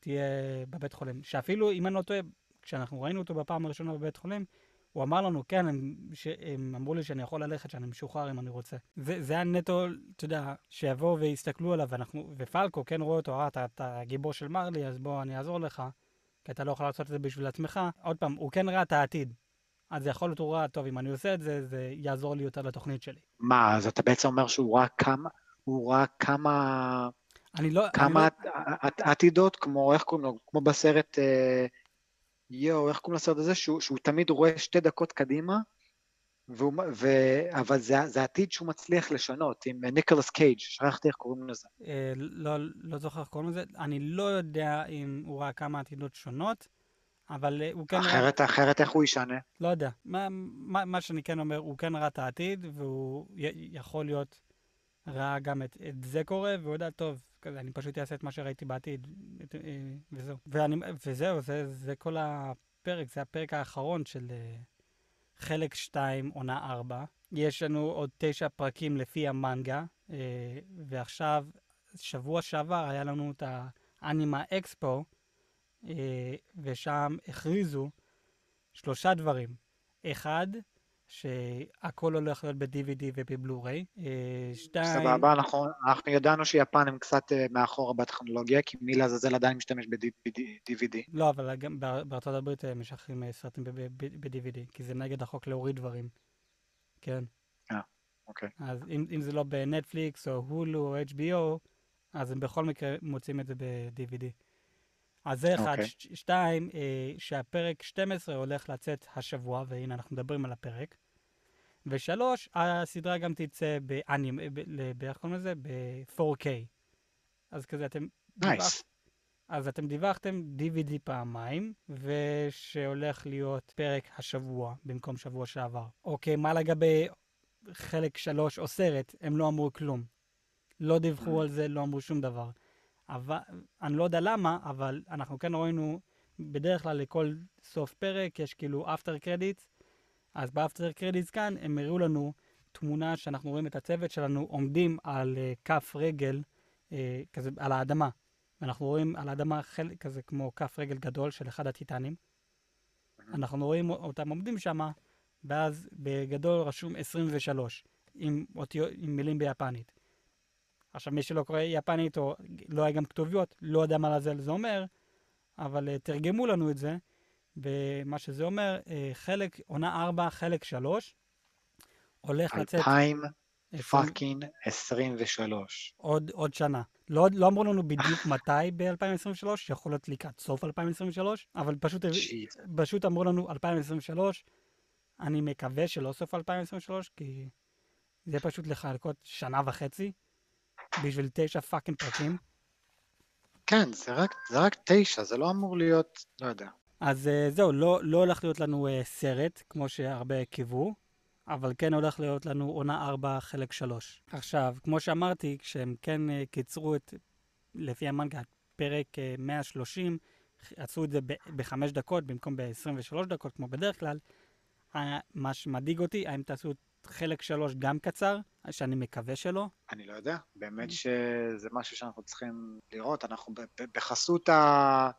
תהיה בבית חולים. שאפילו, אם אני לא טועה, כשאנחנו ראינו אותו בפעם הראשונה בבית חולים, הוא אמר לנו, כן, הם, ש, הם אמרו לי שאני יכול ללכת, שאני משוחרר אם אני רוצה. זה, זה היה נטו, אתה יודע, שיבואו ויסתכלו עליו, ואנחנו, ופלקו כן רואה אותו, אה, אתה, אתה הגיבור של מרלי, אז בוא, אני אעזור לך, כי אתה לא יכול לעשות את זה בשביל עצמך. עוד פעם, הוא כן ראה את העתיד. אז יכול להיות הוא ראה, טוב, אם אני עושה את זה, זה יעזור לי יותר לתוכנית שלי. מה, אז אתה בעצם אומר שהוא ראה כמה, הוא ראה כמה, אני לא... אני כמה לא, עת- עת- עתידות, כמו, איך קוראים לו, כמו בסרט, אה, יואו, איך קוראים לסרט הזה? שהוא, שהוא תמיד רואה שתי דקות קדימה, והוא, ו, אבל זה, זה עתיד שהוא מצליח לשנות, עם אה, ניקולס קייג', שכחתי איך קוראים לזה. אה, לא, לא זוכר איך קוראים לזה. אני לא יודע אם הוא ראה כמה עתידות שונות, אבל אה, הוא כן ראה... אחרת, אחרת איך הוא ישנה? לא יודע. מה, מה, מה שאני כן אומר, הוא כן ראה את העתיד, והוא י- יכול להיות ראה גם את, את זה קורה, והוא יודע, טוב, כזה, אני פשוט אעשה את מה שראיתי בעתיד, את, אה, וזהו. ואני, וזהו, זה, זה כל הפרק, זה הפרק האחרון של אה, חלק 2, עונה 4. יש לנו עוד תשע פרקים לפי המנגה, אה, ועכשיו, שבוע שעבר היה לנו את האנימה אקספו, ושם הכריזו שלושה דברים. אחד, שהכל הולך להיות ב-DVD ובבלו-ריי. אה, שתיים... סבבה, אנחנו, אנחנו ידענו שיפן הם קצת אה, מאחורה בטכנולוגיה, כי מי לעזאזל עדיין משתמש ב-DVD. לא, אבל גם באר- בארצות הברית אה, משחררים אה, סרטים ב-DVD, כי זה נגד החוק להוריד דברים. כן. אוקיי. אז אם, אם זה לא בנטפליקס או הולו או HBO, אז הם בכל מקרה מוצאים את זה ב-DVD. אז זה אחד. אוקיי. ש- שתיים, אה, שהפרק 12 הולך לצאת השבוע, והנה אנחנו מדברים על הפרק. ושלוש, הסדרה גם תצא באנימה, ב- ל- ב- איך קוראים לזה? ב-4K. אז כזה אתם... נייס. אז אתם דיווחתם DVD פעמיים, ושהולך להיות פרק השבוע במקום שבוע שעבר. אוקיי, מה לגבי חלק שלוש או סרט? הם לא אמרו כלום. לא דיווחו על זה, לא אמרו שום דבר. אבל, אני לא יודע למה, אבל אנחנו כן ראינו, בדרך כלל לכל סוף פרק יש כאילו אפטר קרדיט, אז באפטר קרדיט כאן הם הראו לנו תמונה שאנחנו רואים את הצוות שלנו עומדים על uh, כף רגל, uh, כזה על האדמה. ואנחנו רואים על האדמה חלק כזה כמו כף רגל גדול של אחד הטיטנים. אנחנו רואים אותם עומדים שם, ואז בגדול רשום 23, עם, אותיות, עם מילים ביפנית. עכשיו, מי שלא קורא יפנית או לא היה גם כתוביות, לא יודע מה לזה זה אומר, אבל uh, תרגמו לנו את זה, ומה שזה אומר, uh, חלק, עונה 4, חלק 3, הולך לצאת... 2000 עשרים- פאקינג 23. עוד, עוד שנה. לא, לא אמרו לנו בדיוק מתי ב-2023, יכול להיות לקראת סוף 2023, אבל פשוט. פשוט אמרו לנו 2023. אני מקווה שלא סוף 2023, כי זה פשוט לחכות שנה וחצי בשביל תשע fucking פרקים. כן, זה רק, זה רק תשע, זה לא אמור להיות, לא יודע. אז אה, זהו, לא, לא הולך להיות לנו אה, סרט, כמו שהרבה קיוו, אבל כן הולך להיות לנו עונה 4 חלק 3. עכשיו, כמו שאמרתי, כשהם כן אה, קיצרו את, לפי המנגה, פרק אה, 130, עשו את זה בחמש דקות במקום ב-23 דקות, כמו בדרך כלל, מה שמדאיג אותי, האם תעשו חלק 3 גם קצר, שאני מקווה שלא. אני לא יודע, באמת שזה משהו שאנחנו צריכים לראות, אנחנו בחסות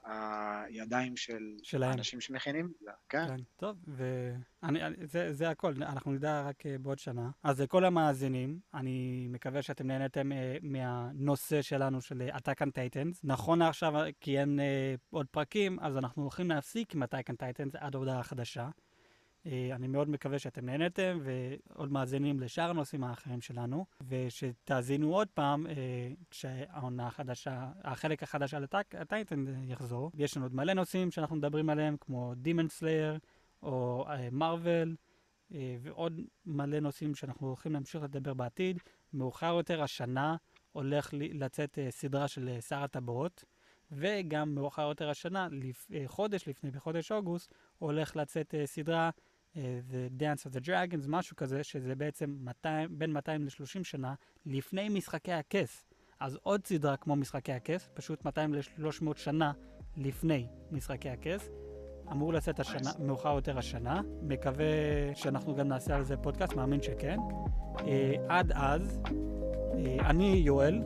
הידיים של שלהם. האנשים שמכינים, זה, כן. כן, טוב, ואני, אני- זה, זה הכל, אנחנו נדע רק אה, בעוד שנה. אז לכל המאזינים, אני מקווה שאתם נהנתם אה, מהנושא שלנו של אה, Attack on Titans. נכון לעכשיו, אה, כי אין אה, עוד פרקים, אז אנחנו הולכים להפסיק עם Attack on Titans עד הודעה חדשה. אה, אני מאוד מקווה שאתם נהנתם, ועוד מאזינים לשאר הנושאים האחרים שלנו, ושתאזינו עוד פעם אה, כשהעונה החדשה, החלק החדש של הטייטן יחזור. יש לנו עוד מלא נושאים שאנחנו מדברים עליהם, כמו Demon Slayer, או מרוויל, ועוד מלא נושאים שאנחנו הולכים להמשיך לדבר בעתיד. מאוחר יותר השנה הולך לצאת אה, סדרה של אה, שר הטבעות, וגם מאוחר יותר השנה. חודש לפני, בחודש אוגוסט, הולך לצאת סדרה, The Dance of the Dragons, משהו כזה, שזה בעצם 200, בין 200 ל-30 שנה לפני משחקי הכס. אז עוד סדרה כמו משחקי הכס, פשוט 200 ל-300 שנה לפני משחקי הכס. אמור לצאת השנה, מאוחר יותר השנה. מקווה שאנחנו גם נעשה על זה פודקאסט, מאמין שכן. אה, עד אז, אה, אני יואל,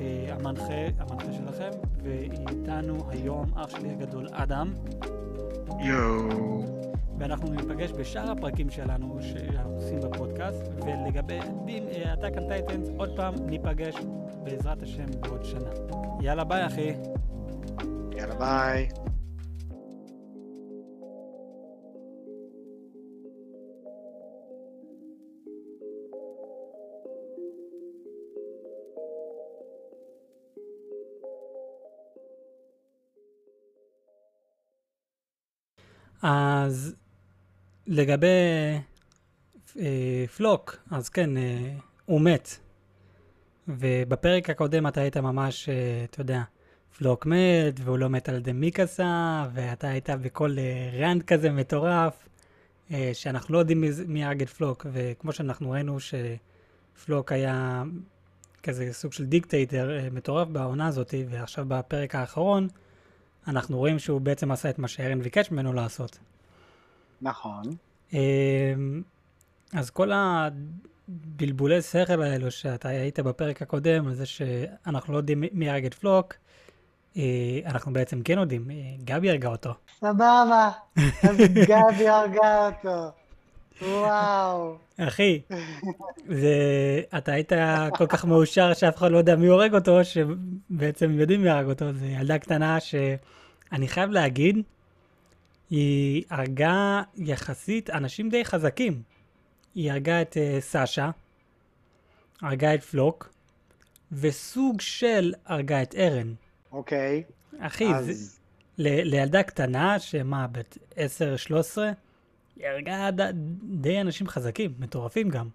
אה, המנחה, המנחה שלכם, ואיתנו היום אח שלי הגדול אדם. יואו. ואנחנו ניפגש בשאר הפרקים שלנו שאנחנו עושים בפודקאסט, ולגבי Attack on Titans, עוד פעם ניפגש בעזרת השם בעוד שנה. יאללה ביי אחי. יאללה ביי. אז לגבי אה, פלוק, אז כן, אה, הוא מת. ובפרק הקודם אתה היית ממש, אה, אתה יודע, פלוק מת, והוא לא מת על ידי מיקאסה, ואתה היית בכל אה, rant כזה מטורף, אה, שאנחנו לא יודעים מי, הרג את פלוק, וכמו שאנחנו ראינו שפלוק היה כזה סוג של dictator אה, מטורף בעונה הזאת, ועכשיו בפרק האחרון, אנחנו רואים שהוא בעצם עשה את מה שארן ביקש ממנו לעשות. נכון. אמ, אז כל הבלבולי שכל האלו שאתה היית בפרק הקודם, על זה שאנחנו לא יודעים מי הרג את פלוק, אה, אנחנו בעצם כן יודעים, אה, גבי הרגה אותו. סבבה, אז *laughs* גבי הרגה אותו. וואו. אחי, זה, אתה היית כל כך מאושר שאף אחד לא יודע מי הורג אותו, שבעצם יודעים מי הרג אותו. זו ילדה קטנה שאני חייב להגיד, היא הרגה יחסית אנשים די חזקים. היא הרגה את uh, סאשה, הרגה את פלוק, וסוג של הרגה את ארן. אוקיי. אחי, אז... זה, ל, לילדה קטנה, שמה, בת 10-13, היא הרגה ד, די אנשים חזקים, מטורפים גם.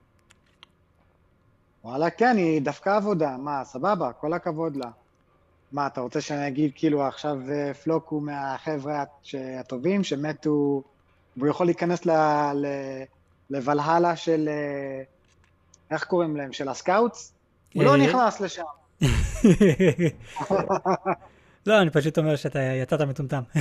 וואלה, כן, היא דווקא עבודה, מה, סבבה, כל הכבוד לה. מה, אתה רוצה שאני אגיד כאילו עכשיו אה, פלוק הוא מהחבר'ה הטובים שמתו, והוא יכול להיכנס ל... ל... לוולהלה של, אה, איך קוראים להם? של הסקאוטס? הוא לא אה, נכנס לשם. *laughs* לא, אני פשוט אומר שאתה יצאת מטומטם. *laughs*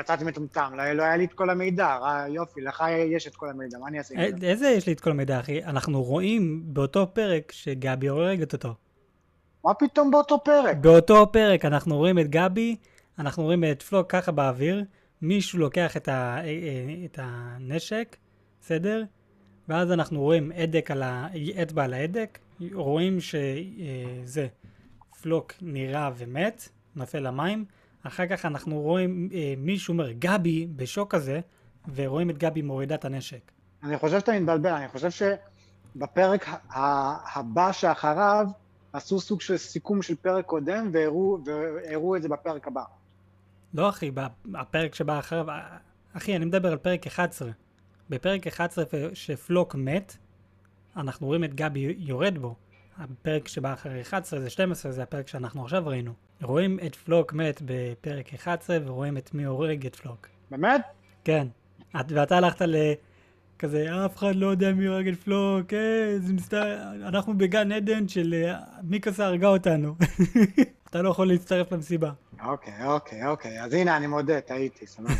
יצאתי מטומטם, לא, לא היה לי את כל המידע, יופי, לך יש את כל המידע, מה אני אעשה? איזה יש לי את כל המידע, אחי? אנחנו רואים באותו פרק שגבי הורגת אותו. מה פתאום באותו פרק? באותו פרק אנחנו רואים את גבי, אנחנו רואים את פלוק ככה באוויר, מישהו לוקח את, ה, אה, אה, את הנשק, בסדר? ואז אנחנו רואים הדק על ה... אצבע על ההדק, רואים שזה, אה, פלוק נראה ומת, נופל למים, אחר כך אנחנו רואים מישהו אומר גבי בשוק כזה, ורואים את גבי מורידה את הנשק. אני חושב שאתה מתבלבל, אני חושב שבפרק הבא שאחריו, עשו סוג של סיכום של פרק קודם והראו את זה בפרק הבא. לא אחי, הפרק שבא אחריו, אחי אני מדבר על פרק 11. בפרק 11 שפלוק מת, אנחנו רואים את גבי יורד בו. הפרק שבא אחרי 11 זה 12, זה הפרק שאנחנו עכשיו ראינו. רואים את פלוק מת בפרק 11 ורואים את מי הורג את פלוק. באמת? כן. ואתה הלכת ל... כזה, אף אחד לא יודע מי הורג את פלוק, אה, זה מסתר... אנחנו בגן עדן של אה, מיקאסה הרגה אותנו. *laughs* אתה לא יכול להצטרף למסיבה. אוקיי, אוקיי, אוקיי. אז הנה, אני מודה, טעיתי, סבבה. *laughs*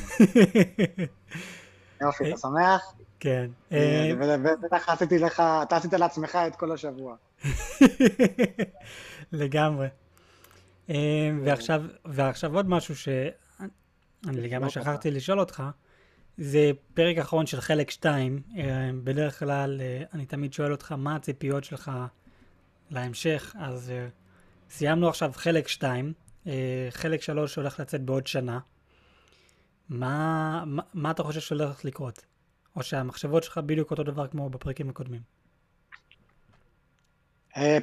יופי, אתה שמח? כן. ובטח אה, עשיתי לך, אתה עשית לעצמך את כל השבוע. *laughs* לגמרי. ועכשיו עוד משהו שאני לגמרי שכחתי לשאול אותך. זה פרק אחרון של חלק 2. אה, בדרך כלל אה, אני תמיד שואל אותך מה הציפיות שלך להמשך, אז אה, סיימנו עכשיו חלק 2, חלק 3 הולך לצאת בעוד שנה. מה, מה, מה אתה חושב שהולך לקרות? או שהמחשבות שלך בדיוק אותו דבר כמו בפרקים הקודמים?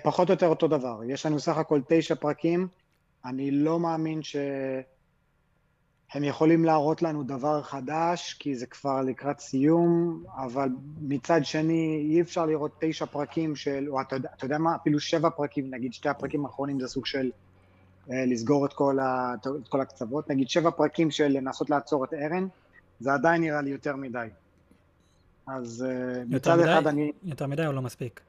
פחות או יותר אותו דבר. יש לנו סך הכל תשע פרקים. אני לא מאמין ש... הם יכולים להראות לנו דבר חדש, כי זה כבר לקראת סיום, אבל מצד שני, אי אפשר לראות תשע פרקים של, או אתה, אתה יודע מה, אפילו שבע פרקים, נגיד שתי הפרקים האחרונים זה סוג של אה, לסגור את כל, ה, את כל הקצוות. נגיד שבע פרקים של לנסות לעצור את ארן, זה עדיין נראה לי יותר מדי. אז אה, מצד מדי, אחד אני... יותר מדי או לא מספיק?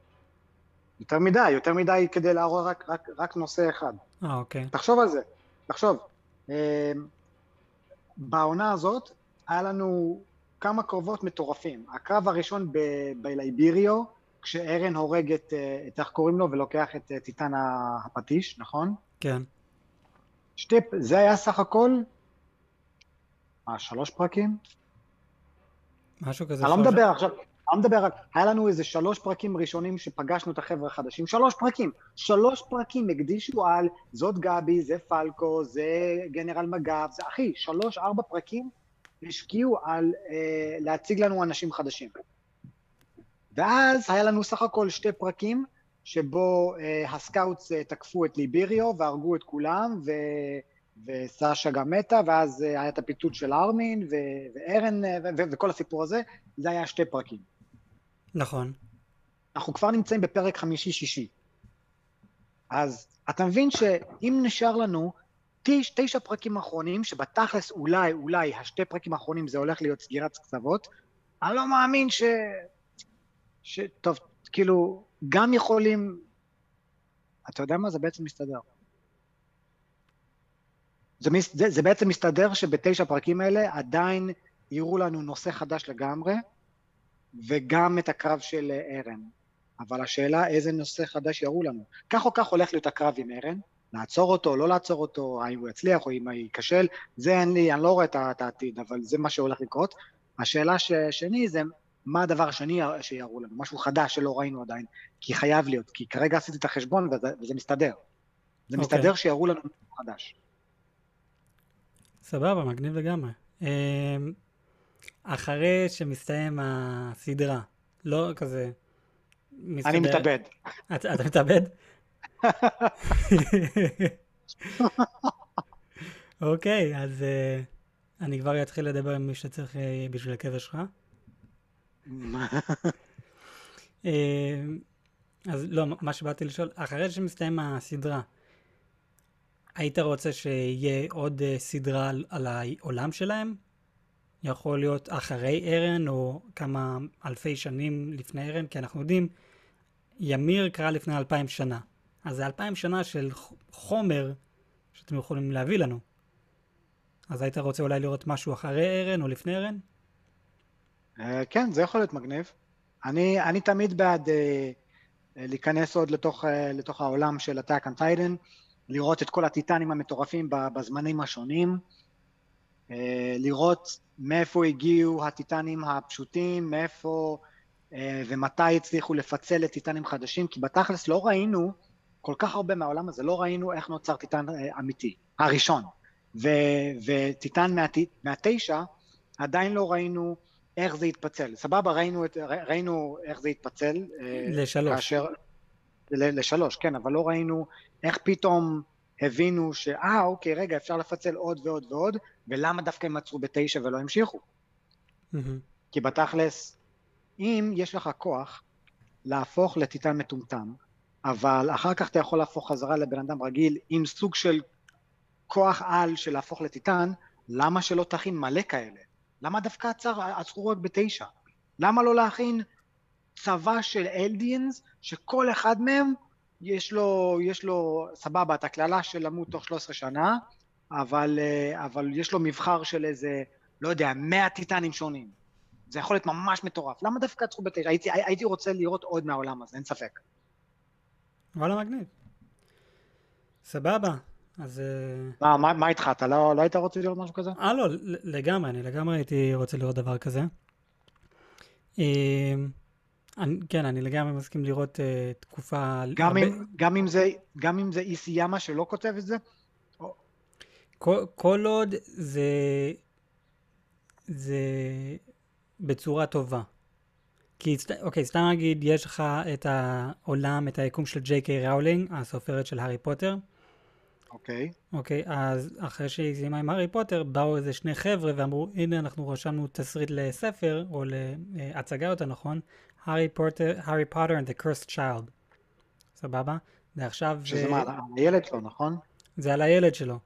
יותר מדי, יותר מדי כדי להראות רק, רק, רק נושא אחד. אה, אוקיי. תחשוב על זה, תחשוב. אה, בעונה הזאת היה לנו כמה קרבות מטורפים. הקרב הראשון ב- בלייביריו, כשארן הורג את, אה, את איך קוראים לו ולוקח את אה, טיטן הפטיש, נכון? כן. שתי, זה היה סך הכל, מה, שלוש פרקים? משהו כזה. אני לא מדבר עכשיו, לא מדבר, רק- היה לנו איזה שלוש פרקים ראשונים שפגשנו את החבר'ה החדשים, שלוש פרקים, שלוש פרקים הקדישו על זאת גבי, זה פלקו, זה גנרל מג"ב, זה אחי, שלוש, ארבע פרקים השקיעו על אה, להציג לנו אנשים חדשים. ואז היה לנו סך הכל שתי פרקים, שבו אה, הסקאוטס אה, תקפו את ליביריו והרגו את כולם, ו... וסשה גם מתה, ואז אה, היה את הפיצוץ של ארמין, ו... וארן, אה, ו... ו... וכל הסיפור הזה, זה היה שתי פרקים. נכון. אנחנו כבר נמצאים בפרק חמישי-שישי. אז אתה מבין שאם נשאר לנו תש, תשע פרקים אחרונים, שבתכלס אולי, אולי השתי פרקים האחרונים זה הולך להיות סגירת קצוות, אני לא מאמין ש... ש... טוב, כאילו, גם יכולים... אתה יודע מה? זה בעצם מסתדר. זה, זה, זה בעצם מסתדר שבתשע הפרקים האלה עדיין יראו לנו נושא חדש לגמרי, וגם את הקרב של אה, ארן. אבל השאלה איזה נושא חדש יראו לנו. כך או כך הולך להיות הקרב עם ארן, לעצור אותו, לא לעצור אותו, האם הוא יצליח או אם הוא ייכשל, זה אין לי, אני לא רואה את העתיד, אבל זה מה שהולך לקרות. השאלה שני זה, מה הדבר השני שיראו לנו, משהו חדש שלא ראינו עדיין, כי חייב להיות, כי כרגע עשיתי את החשבון וזה, וזה מסתדר. זה אוקיי. מסתדר שיראו לנו משהו חדש. סבבה, מגניב לגמרי. אחרי שמסתיים הסדרה, לא כזה... מסתדר- אני מתאבד. אתה אתה מתאבד? אוקיי, אז אה, אני כבר אתחיל לדבר עם מי שצריך אה, בשביל הקבר שלך. *laughs* אה, אז לא, מה שבאתי לשאול, אחרי שמסתיים הסדרה, היית רוצה שיהיה עוד סדרה על, על העולם שלהם? יכול להיות אחרי ארן, או כמה אלפי שנים לפני ארן, כי אנחנו יודעים, ימיר קרה לפני אלפיים שנה. אז זה אלפיים שנה של חומר שאתם יכולים להביא לנו. אז היית רוצה אולי לראות משהו אחרי ארן או לפני ארן? אה, כן, זה יכול להיות מגניב. אני, אני תמיד בעד אה, אה, להיכנס עוד לתוך, אה, לתוך העולם של Attack on Titan, לראות את כל הטיטנים המטורפים בזמנים השונים, אה, לראות מאיפה הגיעו הטיטנים הפשוטים, מאיפה אה, ומתי הצליחו לפצל לטיטנים חדשים, כי בתכלס לא ראינו כל כך הרבה מהעולם הזה, לא ראינו איך נוצר טיטן אה, אמיתי, הראשון. ו, וטיטן מה, מהתשע, עדיין לא ראינו איך זה התפצל. סבבה, ראינו, את, ראינו איך זה התפצל. אה, לשלוש. כאשר... לשלוש, כן, אבל לא ראינו איך פתאום הבינו שאה, אוקיי, רגע, אפשר לפצל עוד ועוד ועוד, ולמה דווקא הם עצרו בתשע ולא המשיכו? מהמם. כי בתכלס, אם יש לך כוח להפוך לטיטן מטומטם, אבל אחר כך אתה יכול להפוך חזרה לבן אדם רגיל עם סוג של כוח על של להפוך לטיטן, למה שלא תכין מלא כאלה? למה דווקא עצר, עצרו רק בתשע? למה לא להכין צבא של אלדיאנס, שכל אחד מהם יש לו, יש לו, סבבה, את הקללה של למות תוך 13 שנה, אבל, אה, אבל יש לו מבחר של איזה, לא יודע, 100 טיטנים שונים. זה יכול להיות ממש מטורף. למה דווקא עצרו בתשע? הייתי, הייתי רוצה לראות עוד מהעולם הזה, אין ספק. וואלה מגניב. סבבה. אז... אה, מה, מה, מה איתך? אתה לא, לא היית רוצה לראות משהו כזה? אה, לא, לגמרי, אני לגמרי הייתי רוצה לראות דבר כזה. אה, אני, כן, אני לגמרי מסכים לראות אה, תקופה... גם, הרבה- אם, גם, אם זה, גם אם זה איסי ימה שלא כותב את זה? כל, כל עוד זה... זה בצורה טובה. כי, אוקיי, סתם נגיד, יש לך את העולם, את היקום של ג'יי קיי ראולינג, הסופרת של הארי פוטר. אוקיי. אוקיי, אז אחרי שהיא סיימה עם הארי פוטר, באו איזה שני חבר'ה ואמרו, הנה אנחנו רשמנו תסריט לספר, או להצגה יותר נכון, הארי פוטר, הארי פוטר and the cursed child. סבבה? ועכשיו... שזה אה, מה, הילד שלו, נכון? זה על הילד שלו.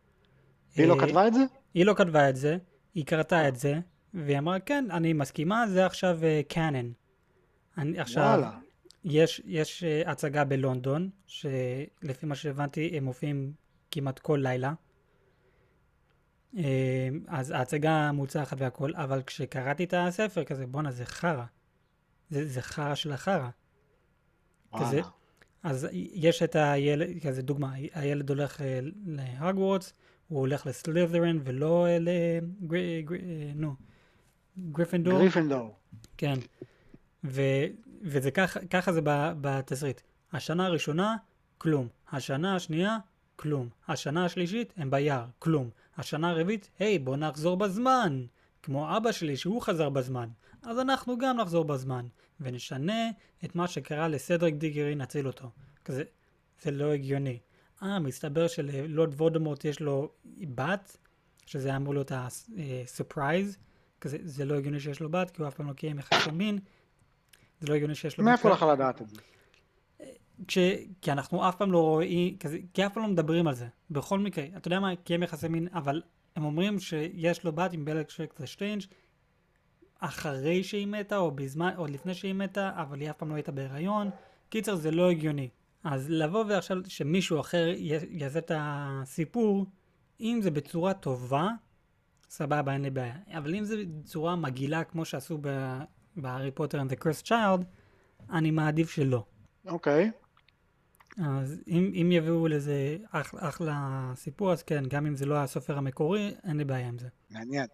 היא לא אה, כתבה את זה? היא לא כתבה את זה, היא קרתה את זה, והיא אמרה, כן, אני מסכימה, זה עכשיו קאנן. אני עכשיו, וואלה. יש, יש uh, הצגה בלונדון, שלפי מה שהבנתי, הם מופיעים כמעט כל לילה. אז ההצגה מוצלחת והכל, אבל כשקראתי את הספר, כזה, בואנה, זה חרא. זה, זה חרא של החרא. כזה. אז יש את הילד, כזה דוגמה, הילד הולך אה, להגוורטס, הוא הולך לסלית'רין ולא אה, ל... גר- גר- אה, נו. גריפינדור. כן. ו, וזה ככה, ככה זה בתסריט. השנה הראשונה, כלום. השנה השנייה, כלום. השנה השלישית, הם ביער, כלום. השנה הרביעית, היי, בוא נחזור בזמן. כמו אבא שלי שהוא חזר בזמן. אז אנחנו גם נחזור בזמן. ונשנה את מה שקרה לסדריק דיגרי, נציל אותו. כזה, זה לא הגיוני. אה, מסתבר שללורד וולדמורט יש לו בת, שזה אמור להיות ה surprise. כזה, זה לא הגיוני שיש לו בת, כי הוא אף פעם לא קיים יחסי מין. זה לא הגיוני שיש לו בת. מאיפה לך לדעת את זה? כש... כי אנחנו אף פעם לא רואים, כזה, כי אף פעם לא מדברים על זה. בכל מקרה, אתה יודע מה, קיים יחסי מין, אבל הם אומרים שיש לו בת עם בלטריקס לסטריינג' אחרי שהיא מתה, או בזמן, או לפני שהיא מתה, אבל היא אף פעם לא הייתה בהיריון. קיצר, זה לא הגיוני. אז לבוא ועכשיו שמישהו אחר יעשה את הסיפור, אם זה בצורה טובה, סבבה, אין לי בעיה. אבל אם זה בצורה מגעילה, כמו שעשו בהארי פוטר and the cursed child, אני מעדיף שלא. אוקיי. אז אם, אם יביאו לזה אח, אחלה סיפור, אז כן, גם אם זה לא הסופר המקורי, אין לי בעיה עם זה. מעניין.